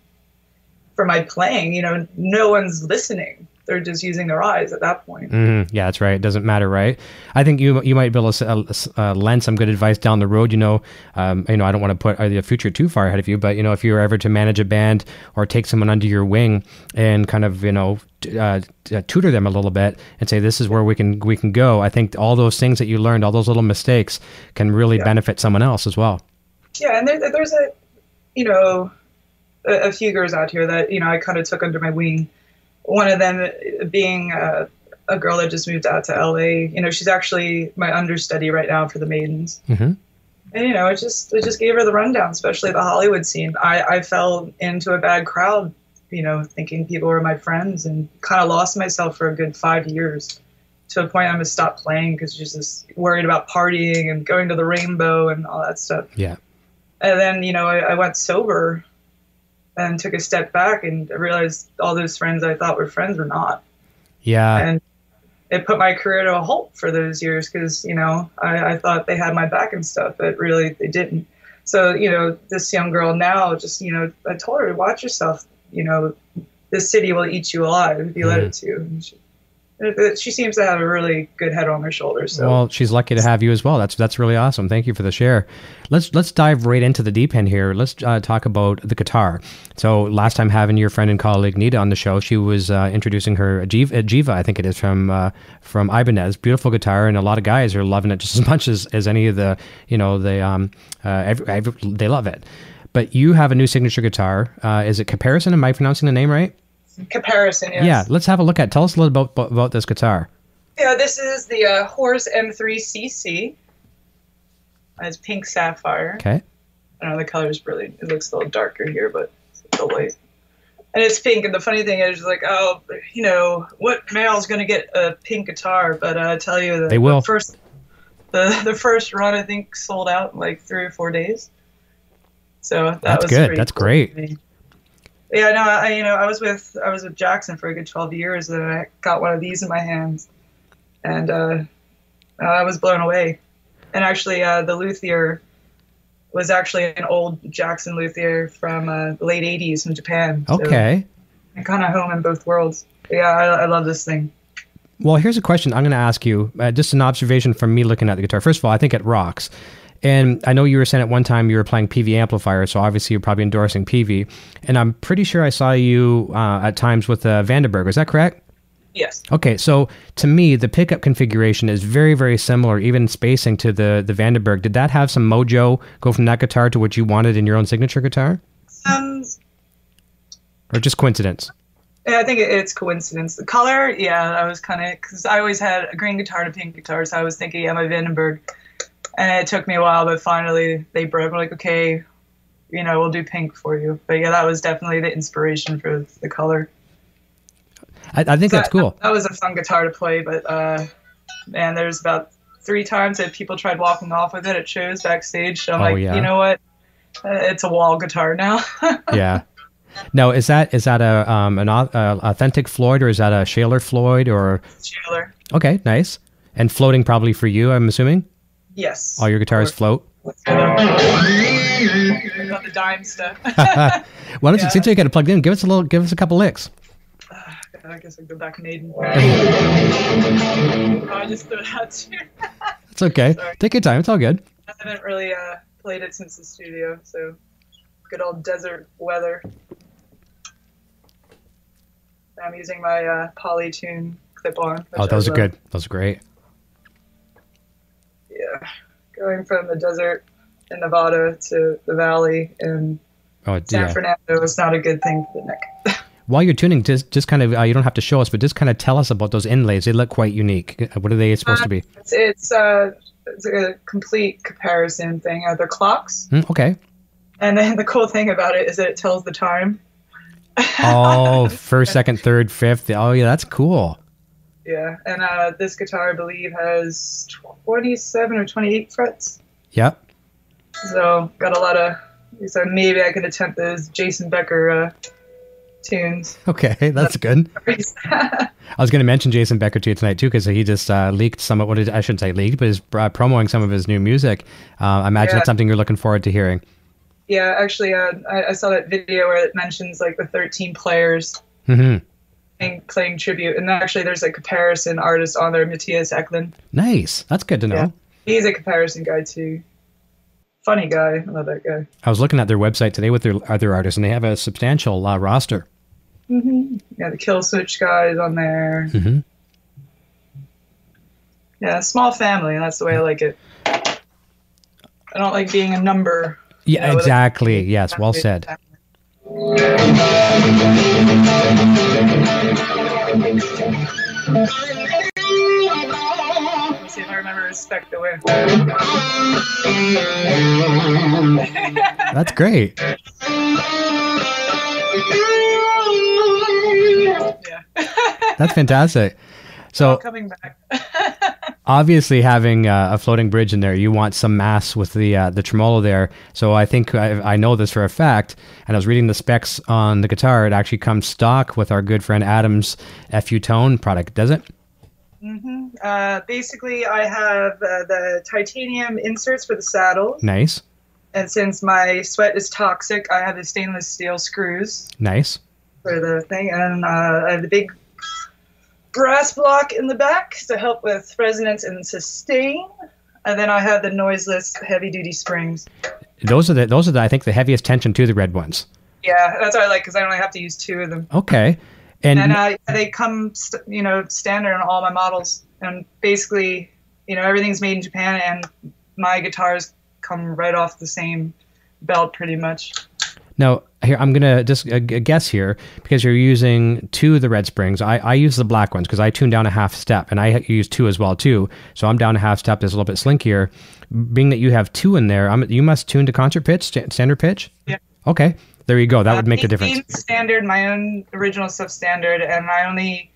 for my playing. You know, no one's listening they're just using their eyes at that point. Mm-hmm. Yeah, that's right. It doesn't matter, right? I think you you might be able to uh, uh, lend some good advice down the road. You know, um, you know, I don't want to put the future too far ahead of you, but you know, if you were ever to manage a band or take someone under your wing and kind of you know uh, tutor them a little bit and say this is where we can we can go. I think all those things that you learned, all those little mistakes, can really yeah. benefit someone else as well. Yeah, and there, there's a you know a, a few girls out here that you know I kind of took under my wing one of them being a, a, girl that just moved out to LA. You know, she's actually my understudy right now for the Maidens. Mm-hmm. And you know, it just it just gave her the rundown, especially the Hollywood scene. I, I fell into a bad crowd, you know, thinking people were my friends, and kind of lost myself for a good five years. To a point, I'm gonna stop playing because she's just worried about partying and going to the Rainbow and all that stuff. Yeah. And then you know, I, I went sober and took a step back and realized all those friends I thought were friends were not. Yeah. And it put my career to a halt for those years because, you know, I, I thought they had my back and stuff, but really they didn't. So, you know, this young girl now just, you know, I told her to watch yourself. You know, this city will eat you alive if you mm. let it to. And she, she seems to have a really good head on her shoulders. So. Well, she's lucky to have you as well. That's that's really awesome. Thank you for the share. Let's let's dive right into the deep end here. Let's uh, talk about the guitar. So last time having your friend and colleague Nita on the show, she was uh, introducing her Jiva, Jiva, I think it is from uh, from Ibanez. Beautiful guitar, and a lot of guys are loving it just <laughs> as much as, as any of the you know they um uh, every, every, they love it. But you have a new signature guitar. Uh, is it Caparison? Am I pronouncing the name right? Comparison. Yes. Yeah, let's have a look at. Tell us a little about about this guitar. Yeah, this is the uh, Horus M3CC. It's pink sapphire. Okay. I know the color is really. It looks a little darker here, but it's the light. And it's pink. And the funny thing is, like, oh, you know, what male's going to get a pink guitar? But uh, I tell you, the, they will. The first, the the first run, I think, sold out in like three or four days. So that that's was good. That's cool great. Yeah, no, I you know I was with I was with Jackson for a good twelve years, and I got one of these in my hands, and uh, I was blown away. And actually, uh, the luthier was actually an old Jackson luthier from uh, the late '80s from Japan. Okay. So I kind of home in both worlds. But yeah, I, I love this thing. Well, here's a question I'm going to ask you. Uh, just an observation from me looking at the guitar. First of all, I think it rocks. And I know you were saying at one time you were playing Peavey amplifier, so obviously you're probably endorsing Peavey. And I'm pretty sure I saw you uh, at times with uh, Vandenberg. Is that correct? Yes. Okay, so to me, the pickup configuration is very, very similar, even spacing to the the Vandenberg. Did that have some mojo go from that guitar to what you wanted in your own signature guitar? Um, or just coincidence? Yeah, I think it's coincidence. The color, yeah, I was kind of because I always had a green guitar and a pink guitar, so I was thinking, yeah, my Vandenberg and it took me a while, but finally they broke. I'm like, okay, you know, we'll do pink for you. But yeah, that was definitely the inspiration for the color. I, I think So that's cool. That, that was a fun guitar to play, but uh, man, there's about three times that people tried walking off with it at shows backstage. So I'm Oh, like, yeah. you know what? Uh, it's a wall guitar now. <laughs> yeah. No, is that is that a um an uh, authentic Floyd or is that a Schaller Floyd or Schaller. okay, nice. And floating probably for you, I'm assuming. Yes. All your guitars float. Got the dime stuff. <laughs> Why don't you Yeah. since you got it plugged in, give us a little, give us a couple licks. I guess I'll go back and Aiden. oh, I just threw it out too. <laughs> It's okay. Sorry. Take your time. It's all good. I haven't really uh, played it since the studio, so good old desert weather. I'm using my uh, Polytune clip-on. Oh, those are good. Those are great. Yeah, going from the desert in Nevada to the valley in Oh, San. Fernando is not a good thing for the neck. <laughs> While you're tuning, just just kind of uh, you don't have to show us, but just kind of tell us about those inlays. They look quite unique. Uh, What are they supposed to be? It's it's, uh, it's a complete caparison thing. Uh, they're clocks, Hmm, okay. and then <laughs> the cool thing about it is that it tells the time. Oh, <laughs> first, second, third, fifth. Oh, yeah, that's cool. Yeah, and uh, this guitar, I believe, has 27 or 28 frets. Yeah. So got a lot of. So maybe I can attempt those Jason Becker uh, tunes. Okay, <laughs> that's good. <laughs> I was going to mention Jason Becker to you tonight too, because he just uh, leaked some of what it, I shouldn't say leaked, but is uh, promoting some of his new music. Uh, I imagine Yeah. that's something you're looking forward to hearing. yeah, actually, uh, I, I saw that video where it mentions like the 13 players hmm playing, playing tribute, and actually there's a caparison artist on there, Mattias Eklundh. Nice. That's good to know. Yeah. He's a caparison guy too. Funny guy. I love that guy. I was looking at their website today with their other artists, and they have a substantial uh, roster. Yeah, the Kill Switch guy is on there. hmm Yeah, small family, and that's the way I like it. I don't like being a number. Yeah, you know, exactly. Yes, well said. See if I remember respect the way. That's great. yeah. <laughs> That's fantastic. So Coming back. <laughs> obviously, having uh, a floating bridge in there, you want some mass with the uh, the tremolo there. So I think I, I know this for a fact. And I was reading the specs on the guitar. It actually comes stock with our good friend Adam's FU Tone product. Does it? Uh, basically, I have uh, the titanium inserts for the saddle. Nice, and since my sweat is toxic, I have the stainless steel screws nice. for the thing, and uh, I have the big brass block in the back to help with resonance and sustain. And then I have the noiseless heavy duty springs. Those are the those are the I think the heaviest tension to the red ones. Yeah, that's what I like because I only have to use two of them. Okay, and, And uh, they come, st- you know, standard on all my models. And basically, you know, everything's made in Japan, and my guitars come right off the same belt, pretty much. Now, here I'm gonna just uh, guess here because you're using two of the red springs. I, I use the black ones because I tune down a half step, and I use two as well too. So I'm down a half step. That's a little bit slinkier. Being that you have two in there, I'm, you must tune to concert pitch, sta- standard pitch. Yeah. Okay, there you go. That would Uh, make a difference. Standard, my own original stuff standard, and I only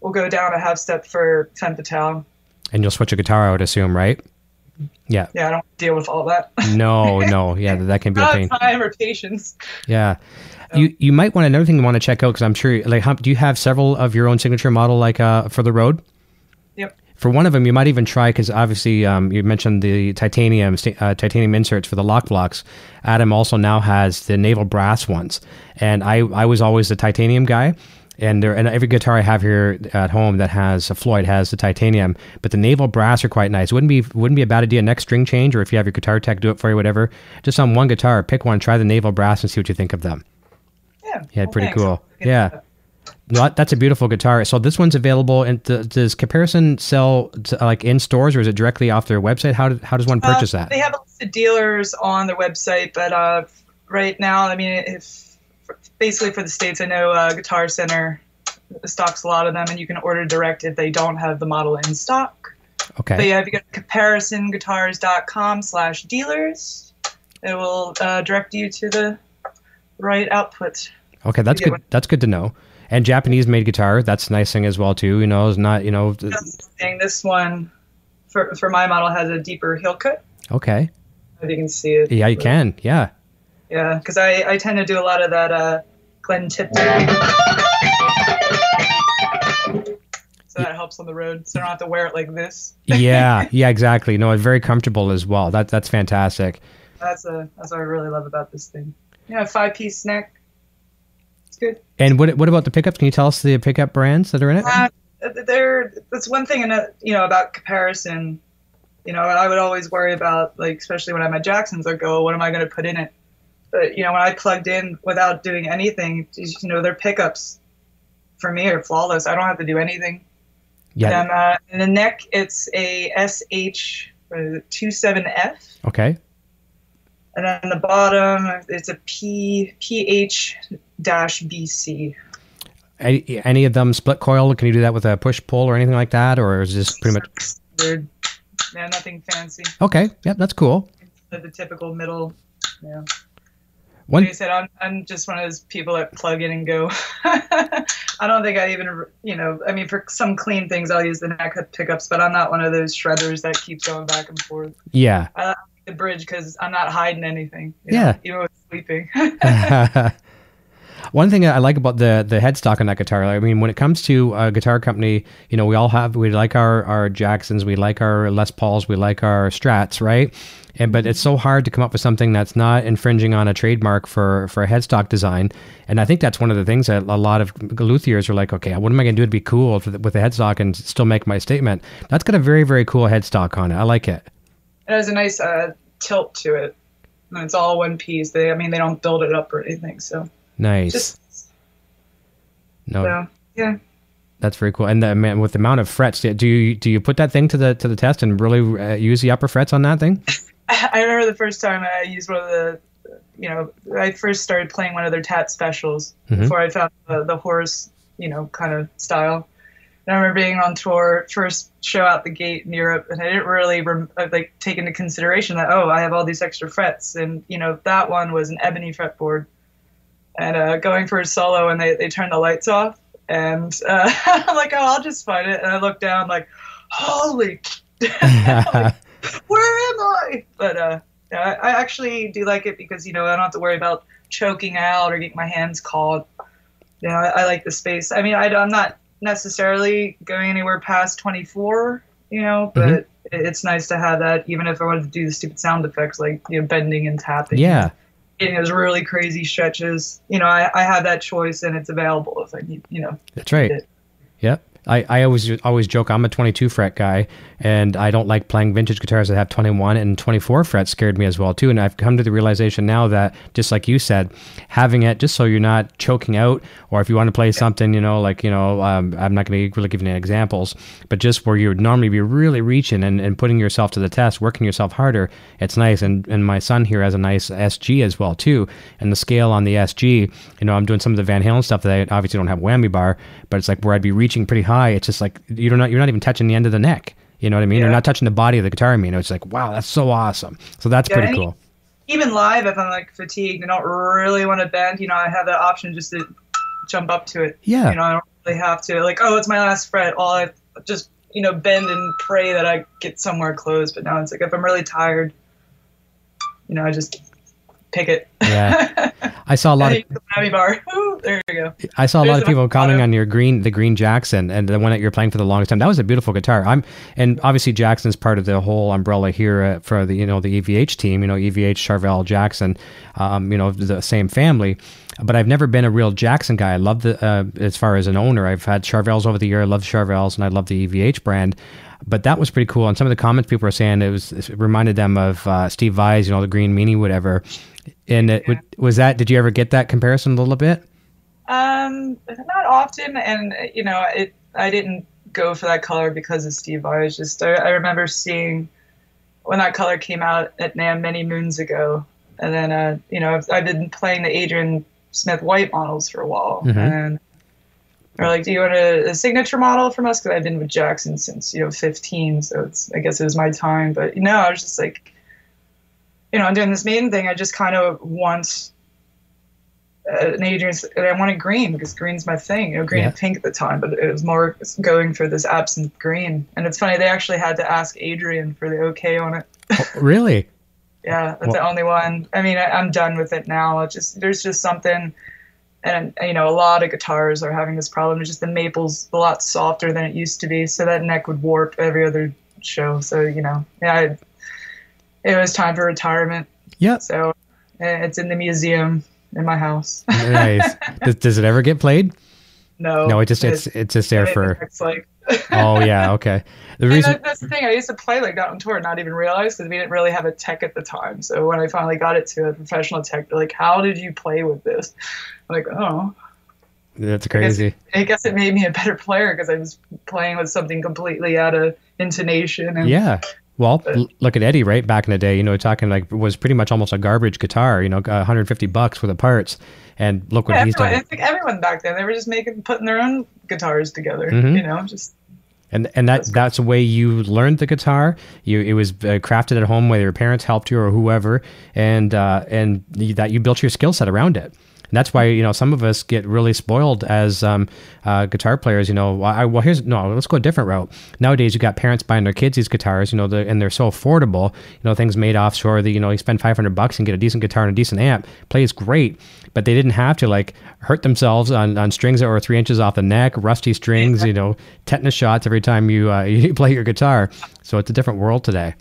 will go down a half step for femme fatale. And you'll switch a guitar, I would assume, right? Yeah. Yeah, I don't deal with all that. <laughs> No, no. Yeah, that can be a pain. time or patience. Yeah. You you might want another thing you want to check out because I'm sure like how, do you have several of your own signature model like uh for the road? Yep. For one of them, you might even try because obviously um, you mentioned the titanium uh, titanium inserts for the lock blocks. Adam also now has the naval brass ones, and I I was always the titanium guy. And there, and every guitar I have here at home that has a Floyd has the titanium, but the naval brass are quite nice. Wouldn't be wouldn't be a bad idea next string change, or if you have your guitar tech do it for you, whatever. Just on one guitar, pick one, try the naval brass, and see what you think of them. Yeah. Yeah, well, pretty thanks. cool. Yeah. No, that's a beautiful guitar. So this one's available. And th- does Caparison sell to, like in stores, or is it directly off their website? How, do, how does one purchase Uh, that? They have a list of dealers on their website, but uh, right now, I mean, if basically for the states, I know uh, Guitar Center stocks a lot of them, and you can order direct if they don't have the model in stock. Okay. But yeah, if you go to caparisonguitars.com slash dealers, it will uh, direct you to the right output. Okay, that's good. what- That's good to know. And Japanese made guitar, that's a nice thing as well too. You know, it's not you know. th- And this one, for, for my model, has a deeper heel cut. Okay. If you can see it. Yeah, you can. Yeah. Yeah, because I, I tend to do a lot of that uh, Glenn Tipton. So that helps on the road, so I don't have to wear it like this. Yeah. <laughs> yeah. Exactly. No, it's very comfortable as well. That that's fantastic. That's a that's what I really love about this thing. Yeah, five piece neck. It's good. And what what about the pickups? Can you tell us the pickup brands that are in it? Uh, there, that's one thing, in a, you know, about caparison. You know, I would always worry about, like, especially when I'm at Jackson's, I go, what am I going to put in it? But you know, when I plugged in without doing anything, you know, their pickups for me are flawless. I don't have to do anything. Yeah. And uh, in the neck, it's a SH is it, 27F. Okay. And then the bottom, it's a P PH dash BC. Any, any of them split coil? Can you do that with a push pull or anything like that, or is this pretty much Weird. Yeah, nothing fancy. okay? Yep, that's cool. The, the typical middle. Yeah. One Like I said, I'm, I'm just one of those people that plug in and go. <laughs> I don't think I even, you know, I mean, for some clean things, I'll use the neck pickups, but I'm not one of those shredders that keeps going back and forth. yeah. The bridge, because I'm not hiding anything. you Yeah. know, even with sleeping. <laughs> <laughs> One thing I like about the the headstock on that guitar, I mean, when it comes to a guitar company, you know, we all have we like our our Jacksons, we like our Les Pauls, we like our Strats, right? And but it's so hard to come up with something that's not infringing on a trademark for for a headstock design. And I think that's one of the things that a lot of luthiers are like, okay, what am I going to do to be cool with, the headstock and still make my statement? That's got a very very cool headstock on it. I like it. it has a nice uh, tilt to it. And it's all one piece. They, I mean, they don't build it up or anything. So Nice. just, no, so, yeah. That's very cool. And the, man, with the amount of frets, do you do you put that thing to the to the test and really uh, use the upper frets on that thing? <laughs> I remember the first time I used one of the, you know, I first started playing one of their TAT specials Mhm. before I found the, the Horus, you know, kind of style. And I remember being on tour, first show out the gate in Europe, and I didn't really rem- like take into consideration that oh, I have all these extra frets, and you know that one was an ebony fretboard, and uh, going for a solo, and they they turned the lights off, and uh, <laughs> I'm like, oh, I'll just find it, and I look down like, holy <laughs> <laughs> where am I? But uh, yeah, I, I actually do like it because you know I don't have to worry about choking out or getting my hands caught. You know, I, I like the space. I mean, I, I'm not necessarily going anywhere past 24. You know, but it, it's nice to have that, even if I wanted to do the stupid sound effects like you know bending and tapping. yeah, Getting those really crazy stretches. You know, I, I have that choice and it's available if I need. You know. that's right. Yep. I, I always always joke I'm a 22 fret guy, and I don't like playing vintage guitars that have 21 and 24 frets scared me as well too. And I've come to the realization now that just like you said, having it just so you're not choking out, or if you want to play something, you know, like you know, um, I'm not going to really give any examples, but just where you would normally be really reaching and, and putting yourself to the test, working yourself harder, it's nice. And and my son here has a nice SG as well too, and the scale on the SG, you know, I'm doing some of the Van Halen stuff that I obviously don't have whammy bar, but it's like where I'd be reaching pretty high. It's just like you're not you're not even touching the end of the neck. You know what I mean? You're not touching the body of the guitar. I mean, it's like wow, that's so awesome. So that's Yeah, pretty cool. even live if I'm like fatigued and don't really want to bend, you know, I have that option just to jump up to it. Yeah. You know, I don't really have to like, oh, it's my last fret. All I just you know bend and pray that I get somewhere close. But now it's like if I'm really tired, you know, I just pick it. Yeah. I saw a lot of Whammy bar. <laughs> Ooh, there you go. I saw a lot of people commenting on your green, the green Jackson, and the one that you're playing for the longest time. That was a beautiful guitar. I'm, and obviously Jackson's part of the whole umbrella here uh, for the, you know, the EVH team. You know, EVH, Charvel, Jackson, um, you know, the same family. But I've never been a real Jackson guy. I love the, uh, as far as an owner, I've had Charvels over the year. I love Charvels, and I love the EVH brand. But that was pretty cool. And some of the comments people were saying it was it reminded them of uh, Steve Vai's, you know, the green meanie, whatever. And it, was that? Did you ever get that comparison a little bit? Um, not often, and you know, it. I didn't go for that color because of Steve I was just I, I remember seeing when that color came out at NAMM many moons ago, and then uh, you know, I've, I've been playing the Adrian Smith White models for a while, Mhm. and or like, do you want a, a signature model from us? Because I've been with Jackson since you know 15, so it's I guess it was my time. But you know, I was just like, you know, I'm doing this maiden thing. I just kind of want uh, an Adrian, and I wanted green because green's my thing. You know, green Yeah. and pink at the time, but it was more going for this absinthe green. And it's funny, they actually had to ask Adrian for the okay on it. Really? <laughs> Yeah, that's the only one. I mean, I, I'm done with it now. It's just there's just something, and you know, a lot of guitars are having this problem. It's just the maple's a lot softer than it used to be, so that neck would warp every other show. So you know, yeah, I, it was time for retirement. Yeah. So eh, it's in the museum in my house. nice. <laughs> does, does it ever get played? no, No, it just it's it's just there it- for. It's like. <laughs> Oh yeah, okay. The And reason that, that's the thing. I used to play like that on tour, and not even realize because we didn't really have a tech at the time. So when I finally got it to a professional tech, they're like, "How did you play with this?" I'm like, "Oh, that's I guess, crazy. I guess it made me a better player because I was playing with something completely out of intonation." And Yeah. Well, look at Eddie, right? Back in the day, you know, talking like was pretty much almost a garbage guitar, you know, 150 bucks for the parts, and look what Yeah, he's everyone, done. I think everyone back then they were just making putting their own guitars together. Mhm. You know, just And and that that's the way you learned the guitar. You it was uh, crafted at home, whether your parents helped you or whoever, and uh, and that you built your skill set around it. And that's why you know some of us get really spoiled as um, uh, guitar players. You know, I, well here's no, let's go a different route. Nowadays, you got parents buying their kids these guitars. You know, the, and they're so affordable. You know, things made offshore. That you know, you spend five hundred bucks and get a decent guitar and a decent amp. Plays great, but they didn't have to like hurt themselves on, on strings that were three inches off the neck, rusty strings. You know, tetanus shots every time you uh, <laughs> you play your guitar. So it's a different world today.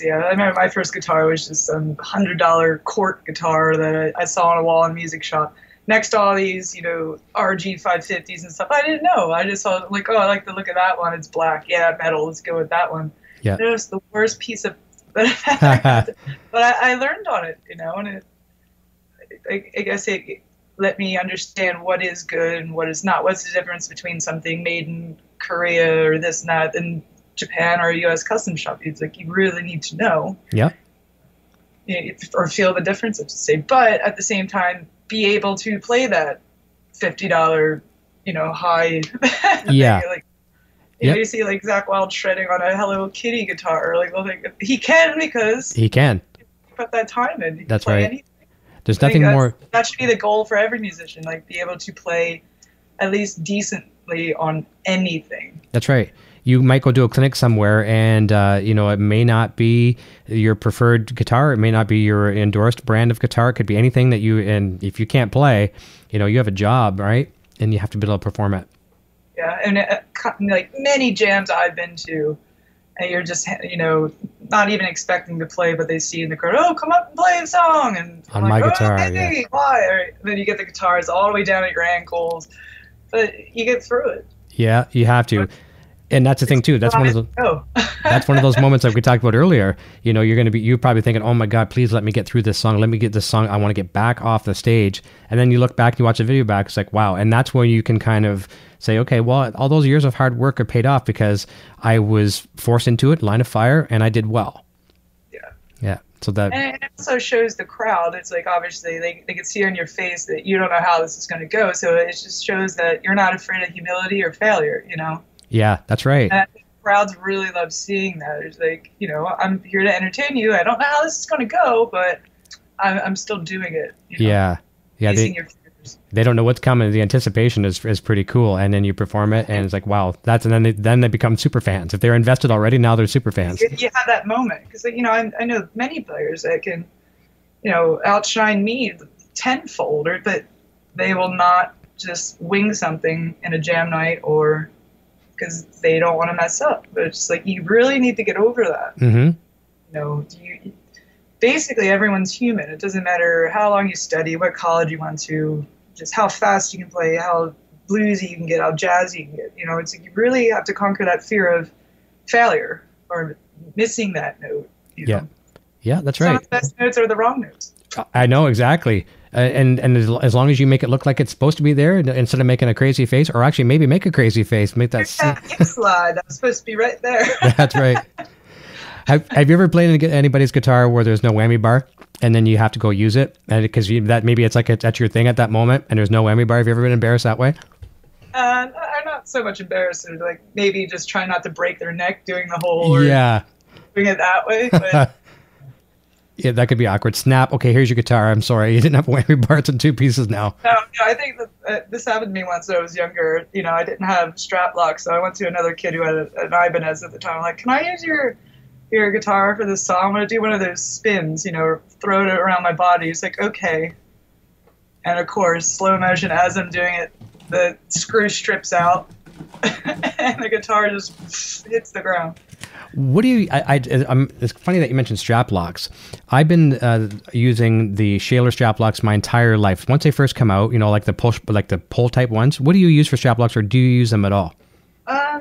Yeah. I remember my first guitar was just some hundred dollar Cort guitar that I, I saw on a wall in a music shop. Next to all these, you know, RG 550s and stuff. I didn't know. I just saw like, oh, I like the look of that one. It's black. Yeah, metal. Let's go with that one. Yeah. It was the worst piece of, <laughs> but I, I learned on it, you know, and it. I, I guess it let me understand what is good and what is not. What's the difference between something made in Korea or this and that and Japan or a U.S. custom shop? It's like you really need to know Yeah. or feel the difference, to say. But at the same time, be able to play that fifty dollar, you know, high. <laughs> Yeah. like you, Yep. you see like Zakk Wylde shredding on a Hello Kitty guitar. Like, well, like he can because he can. put that time in. That's play right. anything. There's nothing more. That should be the goal for every musician. Like, be able to play at least decently on anything. That's right. You might go to a clinic somewhere, and uh, you know it may not be your preferred guitar. It may not be your endorsed brand of guitar. It could be anything that you. And if you can't play, you know you have a job, right? And you have to be able to perform it. Yeah, and uh, co- like many jams I've been to, and you're just you know not even expecting to play, but they see in the crowd, oh, come up and play a song, and On I'm my like, guitar, oh, yeah. hey, why? Or, then you get the guitars all the way down at your ankles, but you get through it. Yeah, you have to. And that's the thing too. That's one of the. Oh, <laughs> That's one of those moments like we talked about earlier. You know, you're going to be, you're probably thinking, oh my God, please let me get through this song. Let me get this song. I want to get back off the stage. And then you look back and you watch the video back. It's like, wow. And that's where you can kind of say, okay, well, all those years of hard work are paid off because I was forced into it, line of fire, and I did well. Yeah. Yeah. So that, and it also shows the crowd. It's like obviously they, they can see on your face that you don't know how this is going to go. So it just shows that you're not afraid of humility or failure. You know. Yeah, that's right. And I think crowds really love seeing that. It's like, you know, I'm here to entertain you. I don't know how this is going to go, but I'm, I'm still doing it. You know, Yeah. Yeah. They, they don't know what's coming. The anticipation is, is pretty cool. And then you perform it and it's like, wow, that's, and then they, then they become super fans. If they're invested already, now they're super fans. You, you have that moment because, you know, I, I know many players that can, you know, outshine me tenfold, or but they will not just wing something in a jam night or because they don't want to mess up. But it's like you really need to get over that. Mm-hmm. you know, you, basically everyone's human. It doesn't matter how long you study, what college you went to, just how fast you can play, how bluesy you can get, how jazzy you can get. You know, it's like you really have to conquer that fear of failure or missing that note. You Yeah. know? Yeah, that's Some right. of the best notes are the wrong notes. I know exactly. Uh, and and as, as long as you make it look like it's supposed to be there, instead of making a crazy face, or actually maybe make a crazy face, make that. <laughs> Slide that was supposed to be right there. <laughs> That's right. Have Have you ever played any- anybody's guitar where there's no whammy bar, and then you have to go use it, and because you that maybe it's like it's, that's your thing at that moment, and there's no whammy bar? Have you ever been embarrassed that way? Uh, I'm not so much embarrassed. Like maybe just try not to break their neck doing the whole or yeah. doing it that way. But <laughs> Yeah, that could be awkward. Snap. Okay, here's your guitar. I'm sorry, <laughs> you didn't have whammy parts in two pieces now. no, no, I think that uh, this happened to me once when I was younger. You know, I didn't have strap locks, so I went to another kid who had a, an Ibanez at the time. I'm like, can I use your your guitar for this song? I'm gonna do one of those spins, you know, throw it around my body. He's like, okay. And of course, slow motion as I'm doing it, the screw strips out, <laughs> and the guitar just hits the ground. What do you? I, I, I'm, it's funny that you mentioned strap locks. I've been uh, using the Schaller strap locks my entire life. Once they first come out, you know, like the push, like the pull type ones. What do you use for strap locks, or do you use them at all? Um, I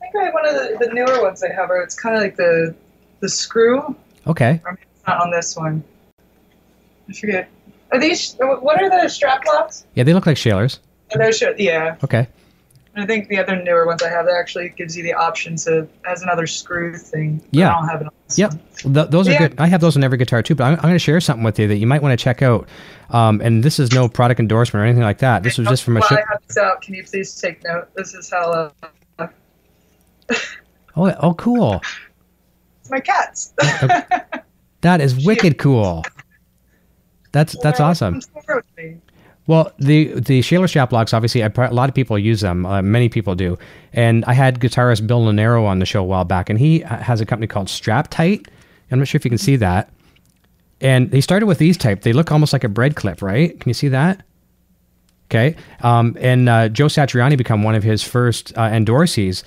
think I have one of the, the newer ones I have, where it's kind of like the the screw. Okay. Or it's not on this one. I forget. Are these? What are the strap locks? Yeah, they look like Schallers. Oh, those yeah. Okay. I think the other newer ones I have that actually gives you the option to has another screw thing. Yeah. I don't have it Yep. Th- those are Yeah. good. I have those on every guitar too, but I'm, I'm going to share something with you that you might want to check out. Um, and this is no product endorsement or anything like that. This was just from a ship. I have this out, can you please take note? This is how uh, <laughs> Oh, oh, cool. it's my cats. <laughs> That is wicked cool. That's that's awesome. Come over with me. Well, the the Schaller strap locks, obviously, I, a lot of people use them. Uh, many people do. And I had guitarist Bill Lanero on the show a while back, and he has a company called Strap Tight. I'm not sure if you can see that. And they started with these type. They look almost like a bread clip, right? Can you see that? Okay. Um, and uh, Joe Satriani become one of his first uh, endorsees.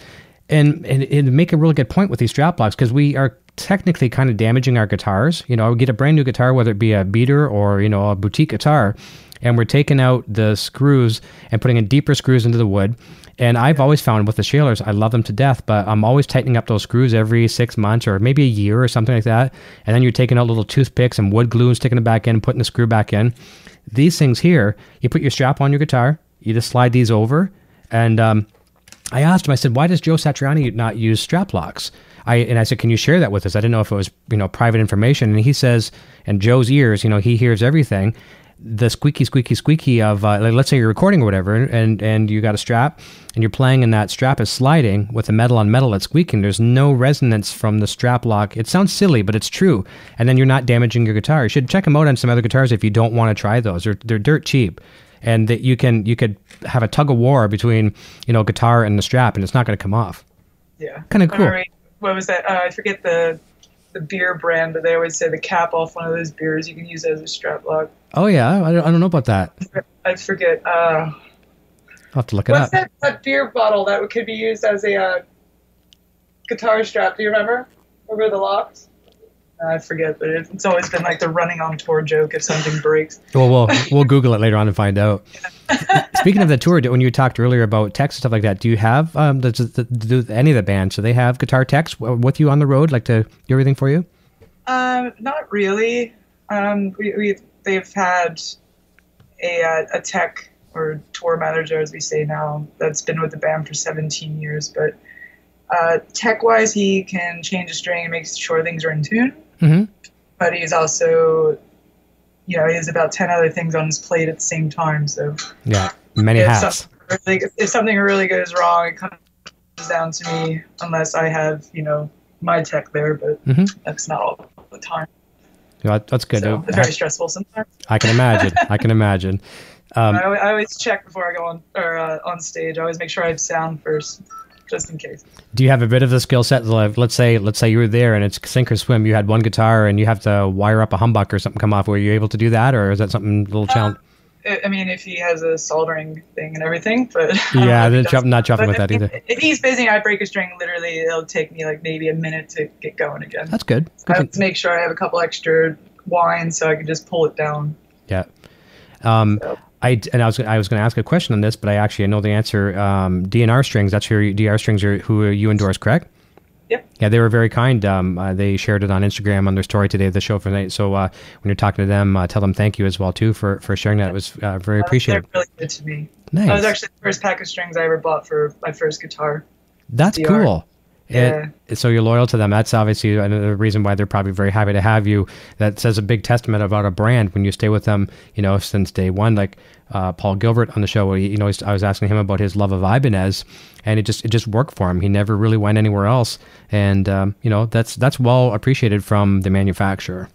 And, and it make a really good point with these strap locks because we are technically kind of damaging our guitars. You know, I would get a brand new guitar, whether it be a beater or, you know, a boutique guitar, and we're taking out the screws and putting in deeper screws into the wood. And I've always found with the Schallers, I love them to death, but I'm always tightening up those screws every six months or maybe a year or something like that. And then you're taking out little toothpicks and wood glue and sticking it back in, putting the screw back in. These things here, you put your strap on your guitar, you just slide these over, and um, I asked him, I said, why does Joe Satriani not use strap locks? I, and I said, can you share that with us? I didn't know if it was, you know, private information. And he says, and Joe's ears, you know, he hears everything. The squeaky, squeaky, squeaky of, uh, like, let's say you're recording or whatever, and, and you got a strap and you're playing and that strap is sliding with the metal on metal that's squeaking. There's no resonance from the strap lock. It sounds silly, but it's true. And then you're not damaging your guitar. You should check them out on some other guitars if you don't want to try those. They're, they're dirt cheap and that you can you could have a tug of war between you know guitar and the strap and it's not going to come off Yeah. Kinda cool. I remember- What was that? Uh, I forget the the beer brand, but they always say the cap off one of those beers you can use as a strap lock. oh yeah i don't, I don't know about that I forget. Uh, i'll have to look it what's up that, that beer bottle that could be used as a uh, guitar strap? Do you remember? Remember the locks? I forget, but it- it's always been like the running on tour joke if something breaks. well we'll <laughs> we'll google it later on and find out <laughs> speaking of the tour when you talked earlier about techs and stuff like that do you have um does, the, do any of the bands do they have guitar techs with you on the road like to do everything for you Um, not really. Um, we, we they've had a uh, a tech or tour manager, as we say now, that's been with the band for 17 years. But uh, tech wise, he can change a string and make sure things are in tune. Mm-hmm. But he's also, you know, he has about 10 other things on his plate at the same time. So yeah many if hats something, really, if something really goes wrong, it comes down to me, unless I have, you know, my tech there. But Mhm. that's not all the time. Yeah, that's good So it's very stressful sometimes. i can imagine i can imagine <laughs> um, I, I always check before I go on or uh, on stage. I always make sure I have sound first, just in case. Do you have a bit of the skill set? Let's say, let's say you were there and it's sink or swim. You had one guitar and you have to wire up a humbucker or something come off. Were you able to do that, or is that something a little challenge? I I mean, if he has a soldering thing and everything, but <laughs> I yeah, if he they're does. not chopping with that either. If he's busy, I break a string. Literally, it'll take me like maybe a minute to get going again. That's good. I Good have to- to make sure I have a couple extra wines so I can just pull it down. yeah. Um, So- I and I was I was going to ask a question on this, but I actually I know the answer. Um, DNR strings. That's your DNR strings are who you endorse, correct? Yep. Yeah, they were very kind. Um, uh, they shared it on Instagram on their story today, the show for tonight. So uh, when you're talking to them, uh, tell them thank you as well too for for sharing that. It was uh, very appreciated. They're really good to me. Nice. That was actually the first pack of strings I ever bought for my first guitar. That's DR. cool. And so you're loyal to them. That's obviously another reason why they're probably very happy to have you. That says a big testament about a brand when you stay with them, you know, since day one. Like uh, Paul Gilbert on the show, you know, I was asking him about his love of Ibanez, and it just it just worked for him. He never really went anywhere else, and um, you know that's that's well appreciated from the manufacturer.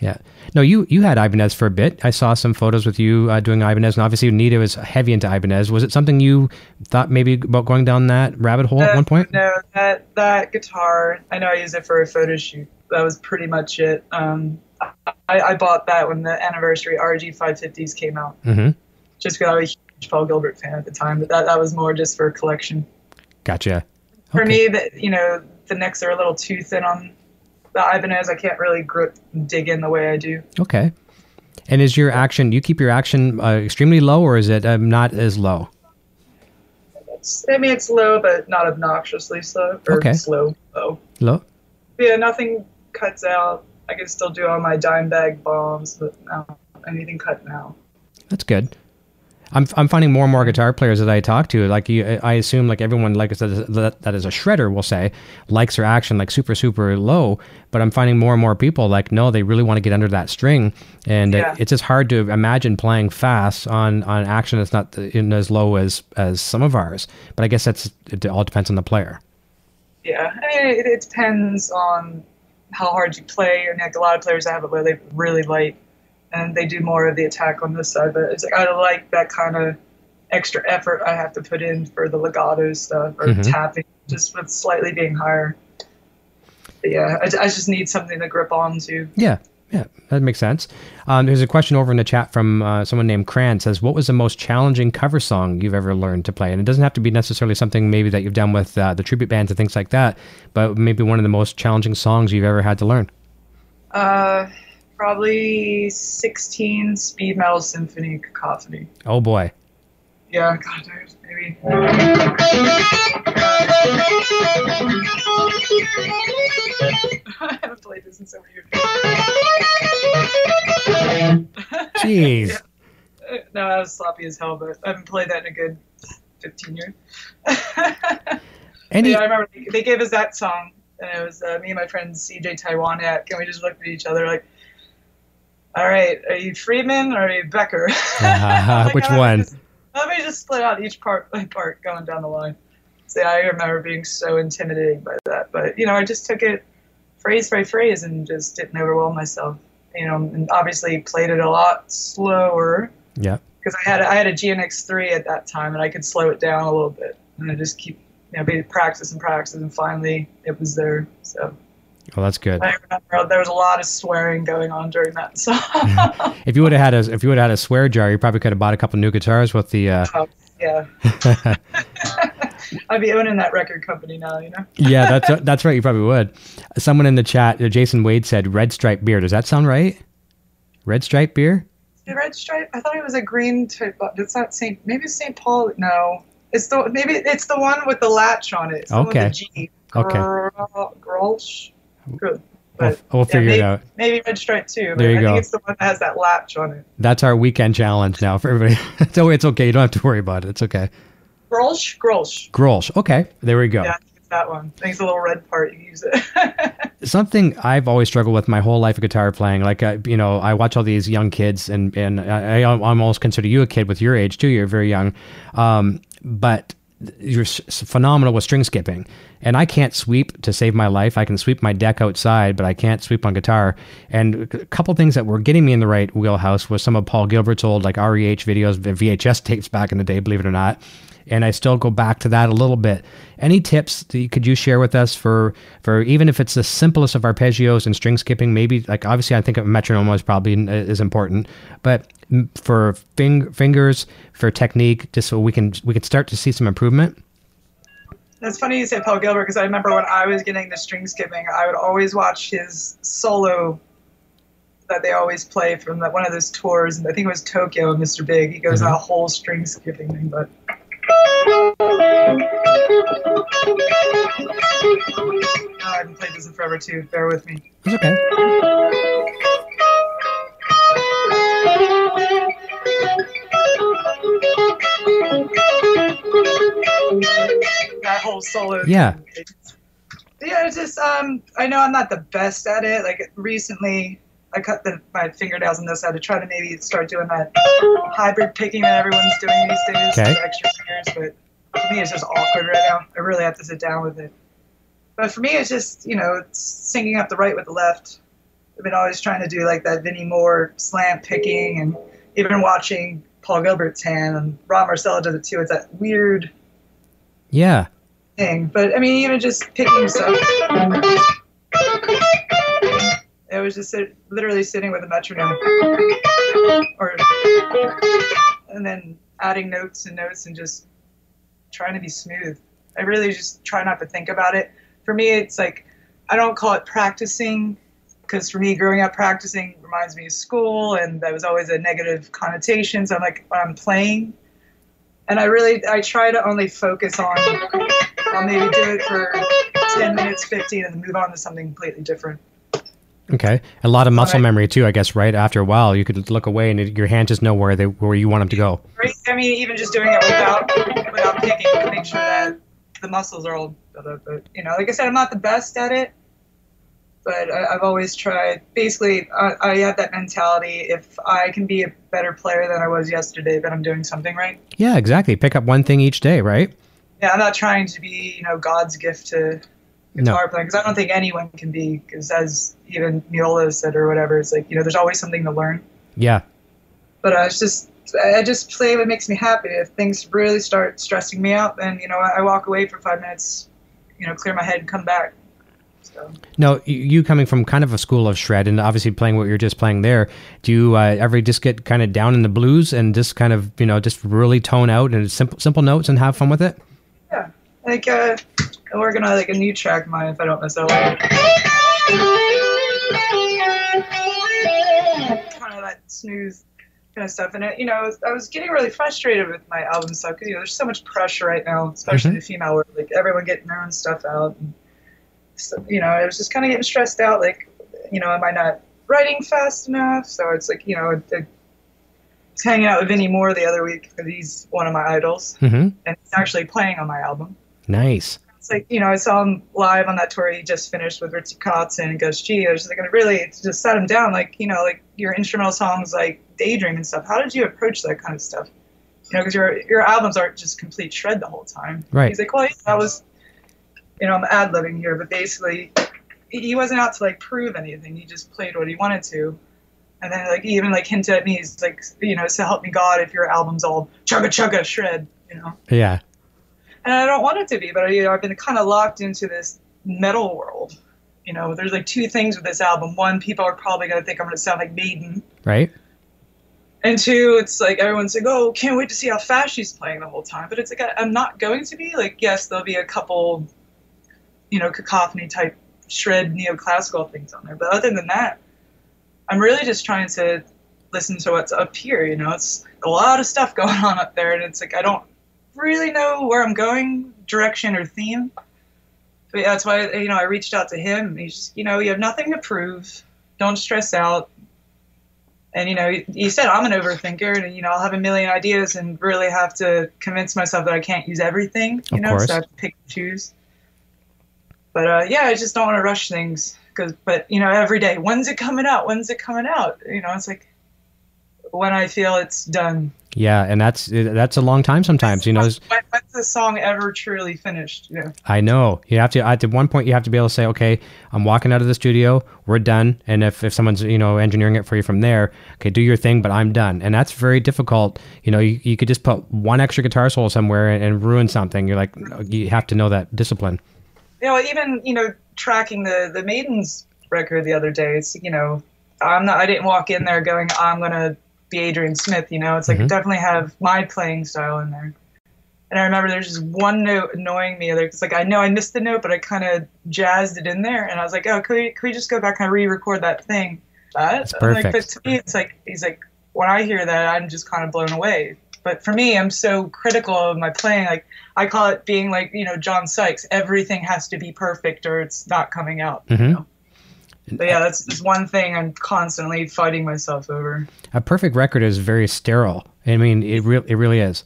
Yeah. No, you you had Ibanez for a bit. I saw some photos with you uh, doing Ibanez, and obviously Nita was heavy into Ibanez. Was it something you thought maybe about going down that rabbit hole at one point? No, that that guitar. I know I used it for a photo shoot. That was pretty much it. Um, I, I, bought that when the anniversary RG 550s came out, mm-hmm. just because I was a huge Paul Gilbert fan at the time. But that that was more just for a collection. Gotcha. For me, that you know, the necks are a little too thin on the Ibanez, I can't really grip dig in the way I do. Okay. And is your action? You keep your action uh, extremely low, or is it um, not as low? It's, I mean, it's low, but not obnoxiously slow. Or okay. Slow, low. Low. Yeah, nothing cuts out. I can still do all my Dimebag bombs, but no, anything cut now. That's good. I'm, I'm finding more and more guitar players that I talk to. Like you, I assume like everyone like I said that, that is a shredder will say likes their action like super super low. But I'm finding more and more people like no, they really want to get under that string, and Yeah. it, it's just hard to imagine playing fast on on action that's not in as low as as some of ours. But I guess that's it all depends on the player. Yeah, I mean, it, it depends on how hard you play. And like a lot of players I have it where they really light, and they do more of the attack on this side. But it's like I like that kind of extra effort I have to put in for the legato stuff or Mhm. tapping, just with slightly being higher. But yeah, I, I just need something to grip onto. Yeah, yeah, that makes sense. Um, there's a question over in the chat from uh, someone named Cran says, "What was the most challenging cover song you've ever learned to play?" And it doesn't have to be necessarily something maybe that you've done with uh, the tribute bands and things like that, but maybe one of the most challenging songs you've ever had to learn. Uh, probably 16 speed metal symphony cacophony. Oh boy, Yeah, God, maybe. I <laughs> haven't played this in so many years. <laughs> jeez, No, I was sloppy as hell, but I haven't played that in a good 15 years. any yeah, I remember they- they gave us that song, and it was uh, me and my friend CJ Taiwan at, Can we just look at each other like, all right, are you Friedman or are you Becker? <laughs> <laughs> Oh like, <laughs> which let me one? just- let me just split out each part by part going down the line. Yeah, I remember being so intimidated by that, but you know, I just took it phrase by phrase and just didn't overwhelm myself. You know, and obviously played it a lot slower yeah, because I had I had a GNX three at that time and I could slow it down a little bit and I just keep you know be practice and practice and finally it was there. So well that's good. I remember there was a lot of swearing going on during that <laughs> song. If you would have had a if you would have had a swear jar, you probably could have bought a couple new guitars with the. Uh, yeah, <laughs> I'd be owning that record company now. You know. <laughs> yeah, that's that's right. You probably would. Someone in the chat, uh, Jason Wade said red stripe beer. Does that sound right? Red stripe beer? The red stripe. I thought it was a green type. It's not Saint. Maybe it's Saint Paul. No, it's the maybe it's the one with the latch on it. It's the one with Okay. the G. Okay. Grolsch. Good. We'll, we'll yeah, figure maybe, it out. Maybe red stripe too. There you I go. think it's the one that has that latch on it. That's our weekend challenge now for everybody. <laughs> so it's okay. You don't have to worry about it. It's okay. Grolsch. Grolsch. Grolsch. Okay, there we go. Yeah, it's that one. I think it's the little red part. You use it. <laughs> Something I've always struggled with my whole life of guitar playing. Like, you know, I watch all these young kids, and and I, I almost consider you a kid with your age too. You're very young, um, but you're phenomenal with string skipping. And I can't sweep to save my life. I can sweep my deck outside, but I can't sweep on guitar. And a couple things that were getting me in the right wheelhouse was some of Paul Gilbert's old like REH videos, VHS tapes back in the day, believe it or not. And I still go back to that a little bit. Any tips that you, could you share with us for for even if it's the simplest of arpeggios and string skipping? Maybe like obviously I think a metronome is probably is important, but for fing- fingers for technique, just so we can we can start to see some improvement. That's funny you say Paul Gilbert because I remember when I was getting the string skipping, I would always watch his solo that they always play from that one of those tours, and I think it was Tokyo and Mr. Big. He goes Mhm. on a whole string skipping thing, but. <laughs> Oh, I haven't played this in forever too. Bear with me. It's okay. That whole solo. Yeah. thing. Yeah, it's just um, I know I'm not the best at it. Like recently, I cut the, my fingernails on this. I had to try to maybe start doing that hybrid picking that everyone's doing these days. Okay. with Extra fingers, but for me, it's just awkward right now. I really have to sit down with it. But for me, it's just you know, it's syncing up the right with the left. I've been always trying to do like that Vinnie Moore slant picking, and even watching Paul Gilbert's hand and Rob Marcello does it too. It's that weird Yeah. thing. But I mean, even just picking stuff. It was just sit, literally sitting with a metronome, or and then adding notes and notes and just trying to be smooth. I really just try not to think about it. For me, it's like I don't call it practicing because for me, growing up practicing reminds me of school, and that was always a negative connotation. So I'm like, when I'm playing, and I really I try to only focus on. I'll maybe do it for 10 minutes, 15, and then move on to something completely different. Okay. A lot of muscle Right. memory too, I guess. Right after a while, you could look away and your hand just know where they where you want them to go. I mean, even just doing it without without picking make sure that the muscles are all. But you know, like I said, I'm not the best at it, but I, I've always tried. Basically, I, I have that mentality: if I can be a better player than I was yesterday, then I'm doing something right. Yeah, exactly. Pick up one thing each day, right? Yeah, I'm not trying to be, you know, God's gift to No. guitar playing because I don't think anyone can be. Because as even Miola said or whatever, it's like you know, there's always something to learn. Yeah. but uh, it's just I just play what makes me happy. If things really start stressing me out, then you know I, I walk away for five minutes, you know, clear my head, and come back. So No, you coming from kind of a school of shred and obviously playing what you're just playing there, do you uh, ever just get kind of down in the blues and just kind of, you know, just really tone out and simple simple notes and have fun with it? yeah, like uh, I'm working on like a new track of mine if I don't miss out. Kind of that snooze kind of stuff, and it, you know, I was getting really frustrated with my album stuff because you know there's so much pressure right now, especially Mhm. the female world, like everyone getting their own stuff out. And, so, you know, I was just kind of getting stressed out. Like, you know, am I not writing fast enough? So it's like, you know, I, I was hanging out with Vinnie Moore the other week because he's one of my idols, Mm-hmm. and he's actually playing on my album. Nice. It's like, you know, I saw him live on that tour he just finished with Richie Kotzen and Gus G. I was just like, really just sat him down, like, you know, like your instrumental songs like Daydream and stuff. How did you approach that kind of stuff? You know, because your your albums aren't just complete shred the whole time. Right. He's like, well, yeah, that was, you know, I'm ad libbing here, but basically, he wasn't out to like prove anything. He just played what he wanted to. And then, like, he even like hinted at me, he's like, you know, so help me God if your album's all chugga chugga shred, you know Yeah. and I don't want it to be, but you know, I've been kind of locked into this metal world. You know, there's like two things with this album. One, people are probably going to think I'm going to sound like Maiden, Right? and two, it's like everyone's like, "Oh, can't wait to see how fast she's playing the whole time." But it's like I, I'm not going to be. Like, yes, there'll be a couple, you know, cacophony type shred neoclassical things on there, but other than that, I'm really just trying to listen to what's up here. You know, it's a lot of stuff <laughs> going on up there, and it's like I don't really know where I'm going, direction or theme. But yeah, that's why you know I reached out to him. He's just, you know, you have nothing to prove. Don't stress out. And you know, he, he said I'm an overthinker, and you know, I'll have a million ideas and really have to convince myself that I can't use everything. You Of know, course. so I have to pick and choose. But uh, yeah, I just don't want to rush things because. But you know, every day, when's it coming out? When's it coming out? You know, it's like when I feel it's done. Yeah, and that's that's a long time sometimes, you know. when, when's the song ever truly finished? Yeah. I know. You have to at one point you have to be able to say, okay, I'm walking out of the studio, we're done. And if, if someone's, you know, engineering it for you from there, okay, do your thing, but I'm done. And that's very difficult. You know, you, you could just put one extra guitar solo somewhere and, and ruin something. You're like, you have to know that discipline. You know, even you know, tracking the the Maidens record the other day. It's you know, I'm not. I didn't walk in there going, I'm gonna be Adrian Smith. You know, it's like I Mhm. definitely have my playing style in there. And I remember there's just one note annoying me. Like it's like I know I missed the note, but I kind of jazzed it in there, and I was like, oh, could we could we just go back and re-record that thing? That That's I'm Like, but to me, it's like he's like when I hear that, I'm just kind of blown away. But for me, I'm so critical of my playing. Like I call it being like you know John Sykes. Everything has to be perfect, or it's not coming out. you Mhm. know? But yeah, that's just one thing I'm constantly fighting myself over. A perfect record is very sterile. I mean, it, re- it really is.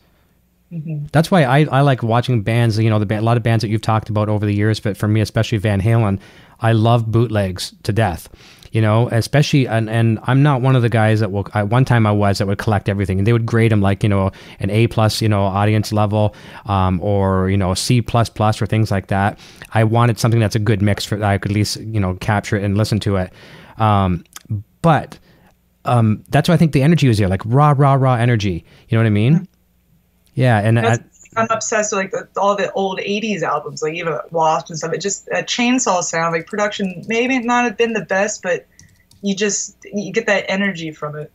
That's why I, I like watching bands. You know, the band, a lot of bands that you've talked about over the years, but for me, especially Van Halen, I love bootlegs to death. You know, especially and, and I'm not one of the guys that will. I, one time I was that would collect everything, and they would grade them like you know an A plus, you know, audience level, um, or you know C plus plus or things like that. I wanted something that's a good mix for that I could at least you know capture it and listen to it. Um, but um, that's why I think the energy was there, like raw, raw, raw energy. You know what I mean? Yeah, and I, That's- I'm obsessed with like the, all the old '80s albums, like even Wasp and stuff. It just a chainsaw sound, like production, maybe not have been the best, but you just you get that energy from it.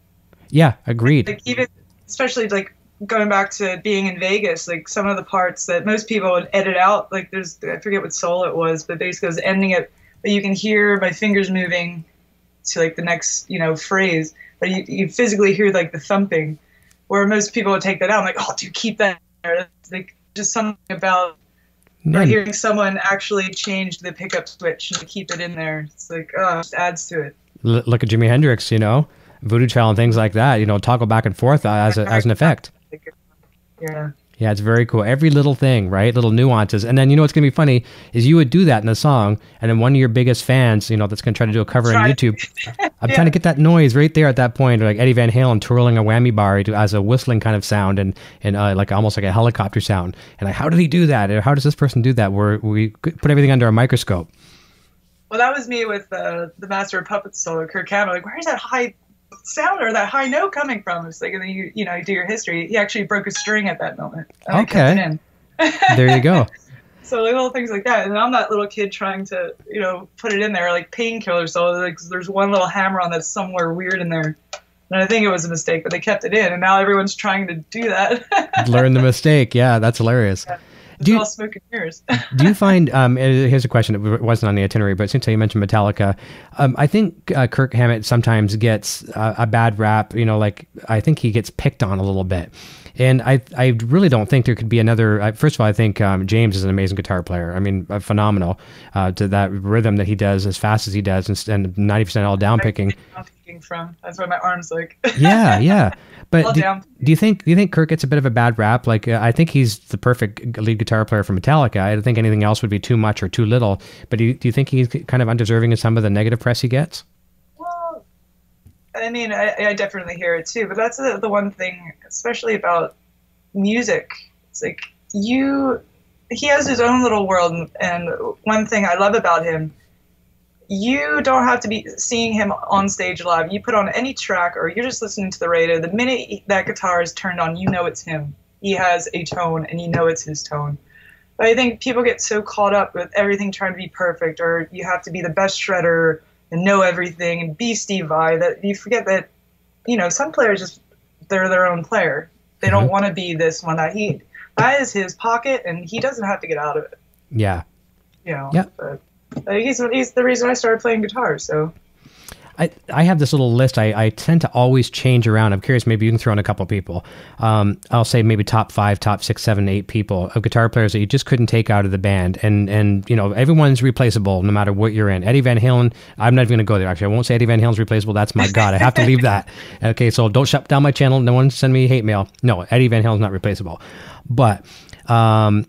yeah, agreed. Like even, especially like going back to being in Vegas, like some of the parts that most people would edit out. Like there's I forget what soul it was, but basically it was ending it, but you can hear my fingers moving to like the next you know phrase, but you, you physically hear like the thumping, where most people would take that out. I'm like, oh, dude, keep that. there. Like just something about or hearing someone actually change the pickup switch and keep it in there. It's like, oh, it just adds to it. L- look at Jimi Hendrix, you know, Voodoo Child and things like that. You know, toggle back and forth uh, as a, as an effect. Yeah. Yeah, it's very cool. Every little thing, right? Little nuances. And then you know what's gonna be funny is you would do that in a song, and then one of your biggest fans, you know, that's gonna try to do a cover on Try- YouTube. <laughs> I'm trying to get that noise right there at that point, like Eddie Van Halen twirling a whammy bar to- as a whistling kind of sound, and and uh, like almost like a helicopter sound. And like, how did he do that? Or how does this person do that? Where we put everything under a microscope. Well, that was me with uh, the Master of Puppets solo, Kirk Hammett. Like, where's that high sound or that high note coming from? It's like, and then you, you know, you do your history. He actually broke a string at that moment. And I kept Okay. <laughs> There you go. <laughs> So little things like that, and I'm that little kid trying to, you know, put it in there like painkiller. So like, there's one little hammer on that's somewhere weird in there, and I think it was a mistake, but they kept it in, and now everyone's trying to do that. <laughs> Learn the mistake. Yeah, that's hilarious. it's Do you- all smoke and mirrors. Do you <laughs> find um, here's a question that wasn't on the itinerary, but since you mentioned Metallica, um, I think uh, Kirk Hammett sometimes gets uh, a bad rap. You know, like I think he gets picked on a little bit, and I I really don't think there could be another. Uh, first of all, I think um, James is an amazing guitar player. I mean, uh, phenomenal uh, to that rhythm that he does as fast as he does, and- and ninety percent all down picking from. That's why my arms like. <laughs> Yeah, yeah. But do, do you think do you think Kirk gets a bit of a bad rap? Like uh, I think he's the perfect lead guitar player for Metallica. I don't think anything else would be too much or too little. But do you, do you think he's kind of undeserving of some of the negative press he gets? I mean, I, I definitely hear it too, but that's the, the one thing, especially about music. It's like you, he has his own little world, and one thing I love about him, you don't have to be seeing him on stage live. You put on any track, or you're just listening to the radio. The minute that guitar is turned on, you know it's him. He has a tone, and you know it's his tone. But I think people get so caught up with everything trying to be perfect, or you have to be the best shredder and know everything and be Steve Vai that you forget that, you know, some players just they're their own player. They don't want to be this one that he that is his pocket and he doesn't have to get out of it. Yeah, You know. Yeah. But uh, he's he's the reason I started playing guitar. So I I have this little list. I, I tend to always change around. I'm curious. Maybe you can throw in a couple people. Um, I'll say maybe top five, top six, seven, eight people of guitar players that you just couldn't take out of the band. And and you know everyone's replaceable no matter what you're in. Eddie Van Halen. I'm not even going to go there. Actually, I won't say Eddie Van Halen's replaceable. That's my god. I have to leave that. <laughs> Okay, so don't shut down my channel. No one send me hate mail. No, Eddie Van Halen's not replaceable. But um,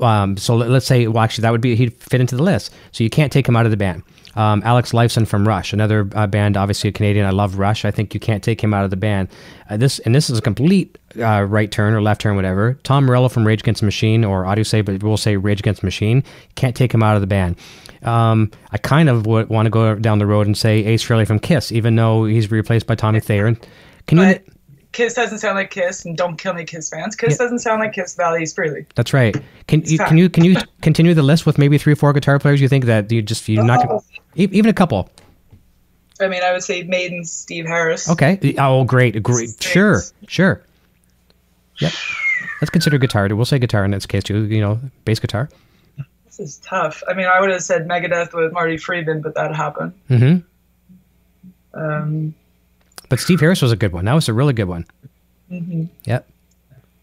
um, so let- let's say, well, actually, that would be he'd fit into the list. So you can't take him out of the band. Um, Alex Lifeson from Rush, another uh, band, obviously a Canadian. I love Rush. I think you can't take him out of the band. Uh, this and this is a complete uh, right turn or left turn, whatever. Tom Morello from Rage Against the Machine, or Audioslave, but we'll say Rage Against the Machine. Can't take him out of the band. Um, I kind of would want to go down the road and say Ace Frehley from Kiss, even though he's replaced by Tommy Thayer. Can you? Kiss doesn't sound like Kiss and don't kill me Kiss fans. Kiss doesn't sound like Kiss without Ace Frehley. That's right. Can you can you can you <laughs> continue the list with maybe three or four guitar players you think that you just you're not gonna, Oh. e- even a couple? I mean, I would say Maiden, Steve Harris. Okay. Oh, great, great. Sure, sure. Yep. Let's consider guitar. We'll say guitar in this case too. You know, bass guitar. This is tough. I mean, I would have said Megadeth with Marty Friedman, but that happened. hmm Um, But Steve Harris was a good one. That was a really good one. mhm. Yep.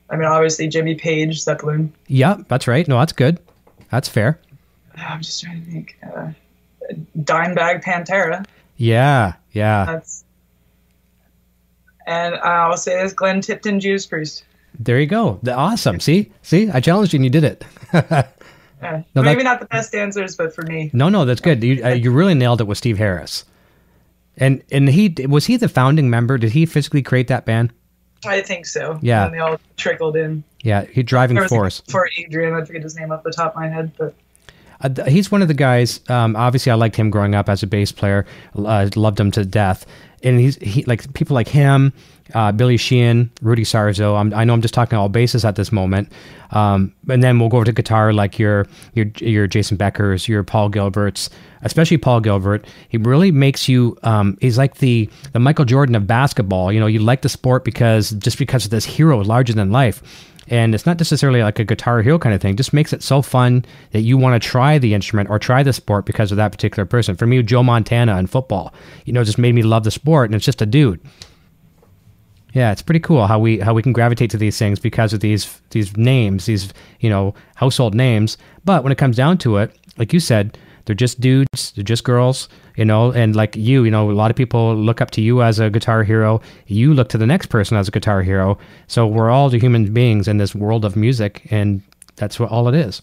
I mean, obviously Jimmy Page, Zeppelin. Yep. That's right. No, that's good. That's fair. <sighs> I'm just trying to think. Uh, Dimebag Pantera. Yeah. Yeah. That's. And I'll say this: Glenn Tipton, Judas Priest. There you go. Awesome. See, see, I challenged you and you did it. <laughs> Yeah. No, Maybe not the best answers, but for me, no, no, that's good. You, uh, you really nailed it with Steve Harris. And and he was he the founding member? Did he physically create that band? I think so. Yeah. And they all trickled in. Yeah, he driving force. for Adrian, I forget his name off the top of my head, but Uh, he's one of the guys. Um, obviously, I liked him growing up as a bass player. Uh, loved him to death. And he's he like people like him, uh, Billy Sheehan, Rudy Sarzo. I'm, I know I'm just talking all bases at this moment. Um, and then we'll go over to guitar like your your your Jason Becker's, your Paul Gilbert's, especially Paul Gilbert. He really makes you. Um, he's like the the Michael Jordan of basketball. You know, you like the sport because just because of this hero larger than life and it's not necessarily like a guitar hero kind of thing. Just makes it so fun that you want to try the instrument or try the sport because of that particular person. For me joe montana in football you know just made me love the sport and it's just a dude. Yeah it's pretty cool how we how we can gravitate to these things because of these these names these you know household names. But when it comes down to it like you said they're just dudes they're just girls you know and like you you know a lot of people look up to you as a guitar hero you look to the next person as a guitar hero so we're all the human beings in this world of music and that's what all it is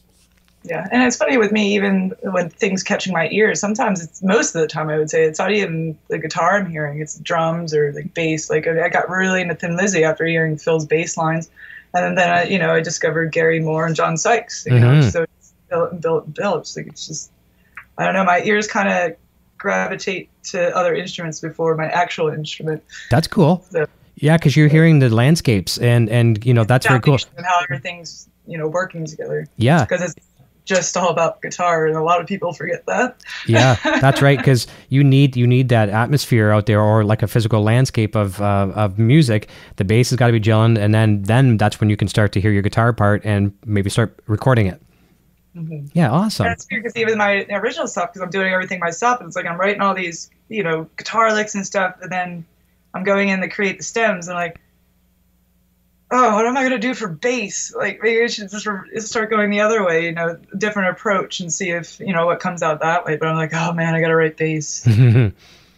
yeah. And it's funny with me, even when things catching my ears, sometimes it's most of the time I would say it's not even the guitar I'm hearing, it's drums or like bass. Like I got really into Thin Lizzy after hearing Phil's bass lines. And then I, you know, I discovered Gary Moore and John Sykes. You know, Mhm. so it's and Bill and Bill. It's like it's just I don't know, my ears kind of gravitate to other instruments before my actual instrument. that's cool So yeah because you're hearing the landscapes and and you know that's very cool And how everything's, you know, working together. yeah Because it's just all about guitar and a lot of people forget that. yeah <laughs> that's right because you need you need that atmosphere out there or like a physical landscape of uh, of music the bass has got to be gelling and then then that's when you can start to hear your guitar part and maybe start recording it Mm-hmm. yeah awesome And it's weird because even my original stuff, because I'm doing everything myself, and it's like I'm writing all these, you know, guitar licks and stuff, and then I'm going in to create the stems, and like, oh, what am I gonna do for bass? Like maybe I should just re- start going the other way, you know, different approach, and see if you know what comes out that way. But I'm like, oh man, I gotta write bass. <laughs> you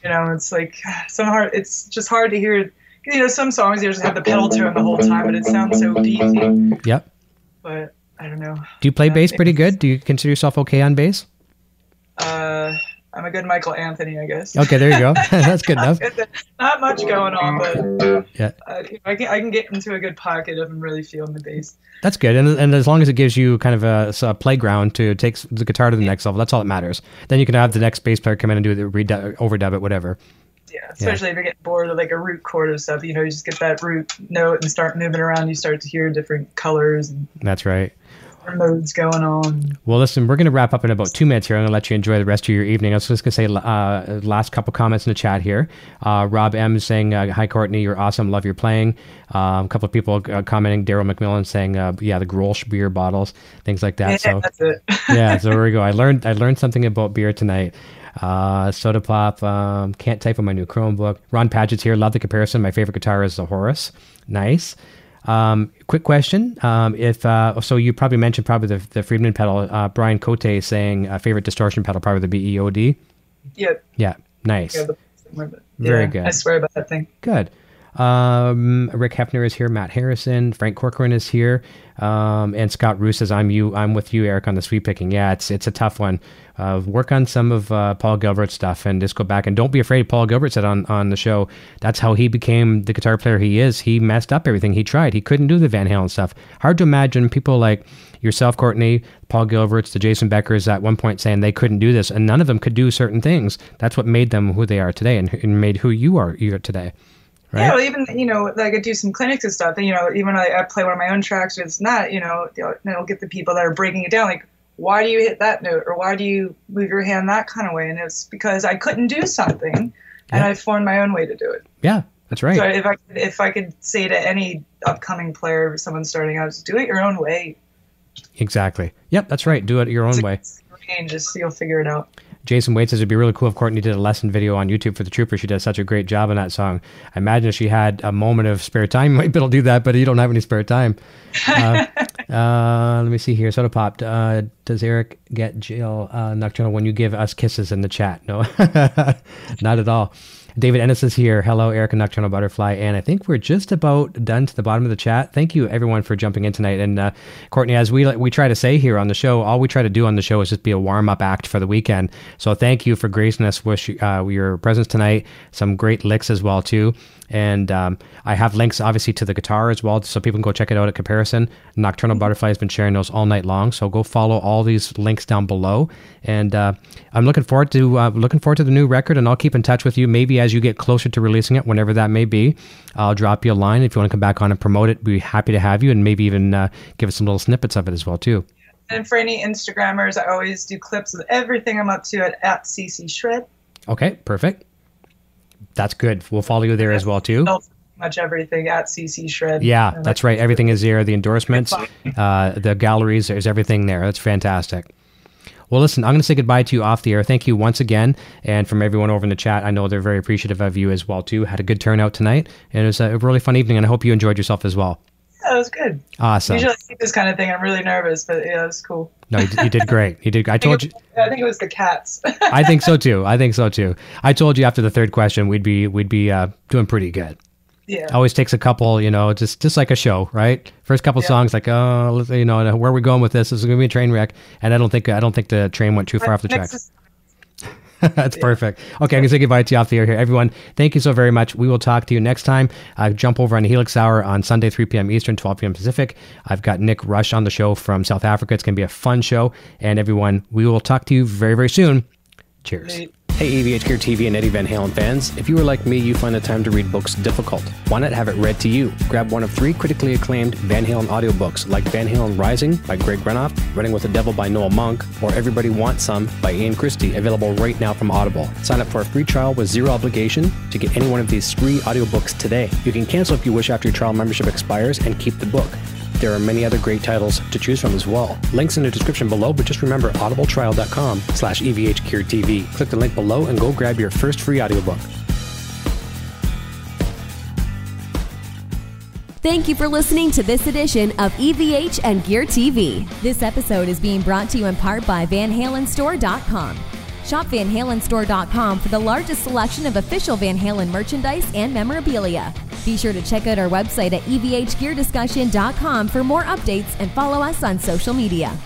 know, it's like <sighs> some hard. It's just hard to hear. You know, some songs you just have the pedal tone the whole time, but it sounds so beefy. yep But I don't know. do you play Yeah, bass pretty good do you consider yourself okay on bass Uh, I'm a good Michael Anthony, I guess. okay there you go <laughs> <laughs> that's good enough Not much going on, but yeah uh, I, can, I can get into a good pocket if I'm really feeling the bass. that's good and, and as long as it gives you kind of a, a playground to take the guitar to the next level that's all that matters then you can have the next bass player come in and do the redub, overdub it whatever Yeah, especially if you're getting bored of like a root chord or stuff. You know, you just get that root note and start moving around. You start to hear different colors and that's right modes going on. Well, listen, we're going to wrap up in about two minutes here. I'm going to let you enjoy the rest of your evening. I was just going to say uh, last couple comments in the chat here. Uh, Rob M is saying, uh, "Hi, Courtney, you're awesome. Love your playing." Um, a couple of people uh, commenting. Daryl McMillan saying, uh, "Yeah, the Grolsch beer bottles, things like that." Yeah, so that's it. <laughs> yeah, so there we go. I learned I learned something about beer tonight. Uh, Soda Pop, um, can't type on my new Chromebook. Ron Paget's here. Love the comparison. My favorite guitar is the Horus. Nice. Um, quick question. Um, if uh, so, you probably mentioned probably the, the Friedman pedal. Uh, Brian Cote saying uh, favorite distortion pedal, probably the BEOD. yeah, Yeah, nice. yeah, the, Very good. I swear about that thing. Good. Um, Rick Hefner is here. Matt Harrison, Frank Corcoran is here, um, and Scott Roos says, "I'm you. I'm with you, Eric, on the sweep picking. Yeah, it's it's a tough one. Uh, work on some of uh, Paul Gilbert's stuff and just go back and don't be afraid. Paul Gilbert said on on the show that's how he became the guitar player he is. He messed up everything he tried. He couldn't do the Van Halen stuff. Hard to imagine people like yourself, Courtney, Paul Gilbert's, the Jason Beckers at one point saying they couldn't do this, and none of them could do certain things. That's what made them who they are today, and, and made who you are you are today." Right? Yeah, well, even you know, like I do some clinics and stuff, and you know, even I, I play one of my own tracks, it's not, you know, I'll get the people that are breaking it down, like, why do you hit that note, or why do you move your hand that kind of way? And it's because I couldn't do something, and I formed my own way to do it. Yeah, that's right. So if I if I could say to any upcoming player, or someone starting out, just do it your own way. Exactly. Yep, that's right. Do it your own way. It's range, just you'll figure it out. Jason Wade says it'd be really cool if Courtney did a lesson video on YouTube for the Trooper. She does such a great job on that song. I imagine if she had a moment of spare time, you <laughs> might be able to do that, but you don't have any spare time. Uh, <laughs> uh, let me see here. Soda Pop. Uh, does Eric get jail uh, nocturnal when you give us kisses in the chat? No, <laughs> not at all. David Ennis is here. Hello, Eric and Nocturnal Butterfly. And I think we're just about done to the bottom of the chat. Thank you, everyone, for jumping in tonight. And uh, Courtney, as we we try to say here on the show, all we try to do on the show is just be a warm up act for the weekend. So thank you for gracing us with uh, your presence tonight. Some great licks as well too. And um, I have links, obviously, to the guitar as well, so people can go check it out at caparison. Nocturnal mm-hmm. Butterfly has been sharing those all night long, so go follow all these links down below. And uh, I'm looking forward to uh, looking forward to the new record, and I'll keep in touch with you. Maybe as you get closer to releasing it, whenever that may be, I'll drop you a line if you want to come back on and promote it. We'd be happy to have you, and maybe even uh, give us some little snippets of it as well too. And for any Instagrammers, I always do clips of everything I'm up to at, at CC Shred. Okay, perfect. That's good. We'll follow you there as well too. Much everything at CC Shred. Yeah, that's right. Everything is there. The endorsements, uh, the galleries, there's everything there. That's fantastic. Well, listen, I'm going to say goodbye to you off the air. Thank you once again. And from everyone over in the chat, I know they're very appreciative of you as well, too. Had a good turnout tonight. And it was a really fun evening, and I hope you enjoyed yourself as well. Yeah, it was good. Awesome. Usually I this kind of thing. I'm really nervous, but yeah, it was cool. No, you, you did great. You did. I, <laughs> I told you. I think it was the cats. I think so <laughs> too. I think so too. I told you after the third question we'd be we'd be uh, doing pretty good. Yeah. Always takes a couple, you know, just just like a show, right? First couple yeah. songs, like, oh, you know, where are we going with this? This is going to be a train wreck, and I don't think I don't think the train went too far off the tracks. <laughs> That's yeah. perfect. Okay, I'm going to say goodbye to you off the air here. Everyone, thank you so very much. We will talk to you next time. Uh, jump over on Helix Hour on Sunday, 3 p.m. Eastern, 12 p.m. Pacific. I've got Nick Rush on the show from South Africa. It's going to be a fun show. And everyone, we will talk to you very, very soon. Cheers. Hey, EVH Gear TV and Eddie Van Halen fans. If you are like me, you find the time to read books difficult. Why not have it read to you? Grab one of three critically acclaimed Van Halen audiobooks like Van Halen Rising by Greg Renoff, Running with the Devil by Noel Monk, or Everybody Wants Some by Ian Christe, available right now from Audible. Sign up for a free trial with zero obligation to get any one of these three audiobooks today. You can cancel if you wish after your trial membership expires and keep the book. There are many other great titles to choose from as well. Links in the description below, but just remember audibletrial.com slash evhgeartv. Click the link below and go grab your first free audiobook. Thank you for listening to this edition of EVH and Gear TV. This episode is being brought to you in part by VanHalenStore.com. Shop VanHalenStore.com for the largest selection of official Van Halen merchandise and memorabilia. Be sure to check out our website at evhgeardiscussion.com for more updates and follow us on social media.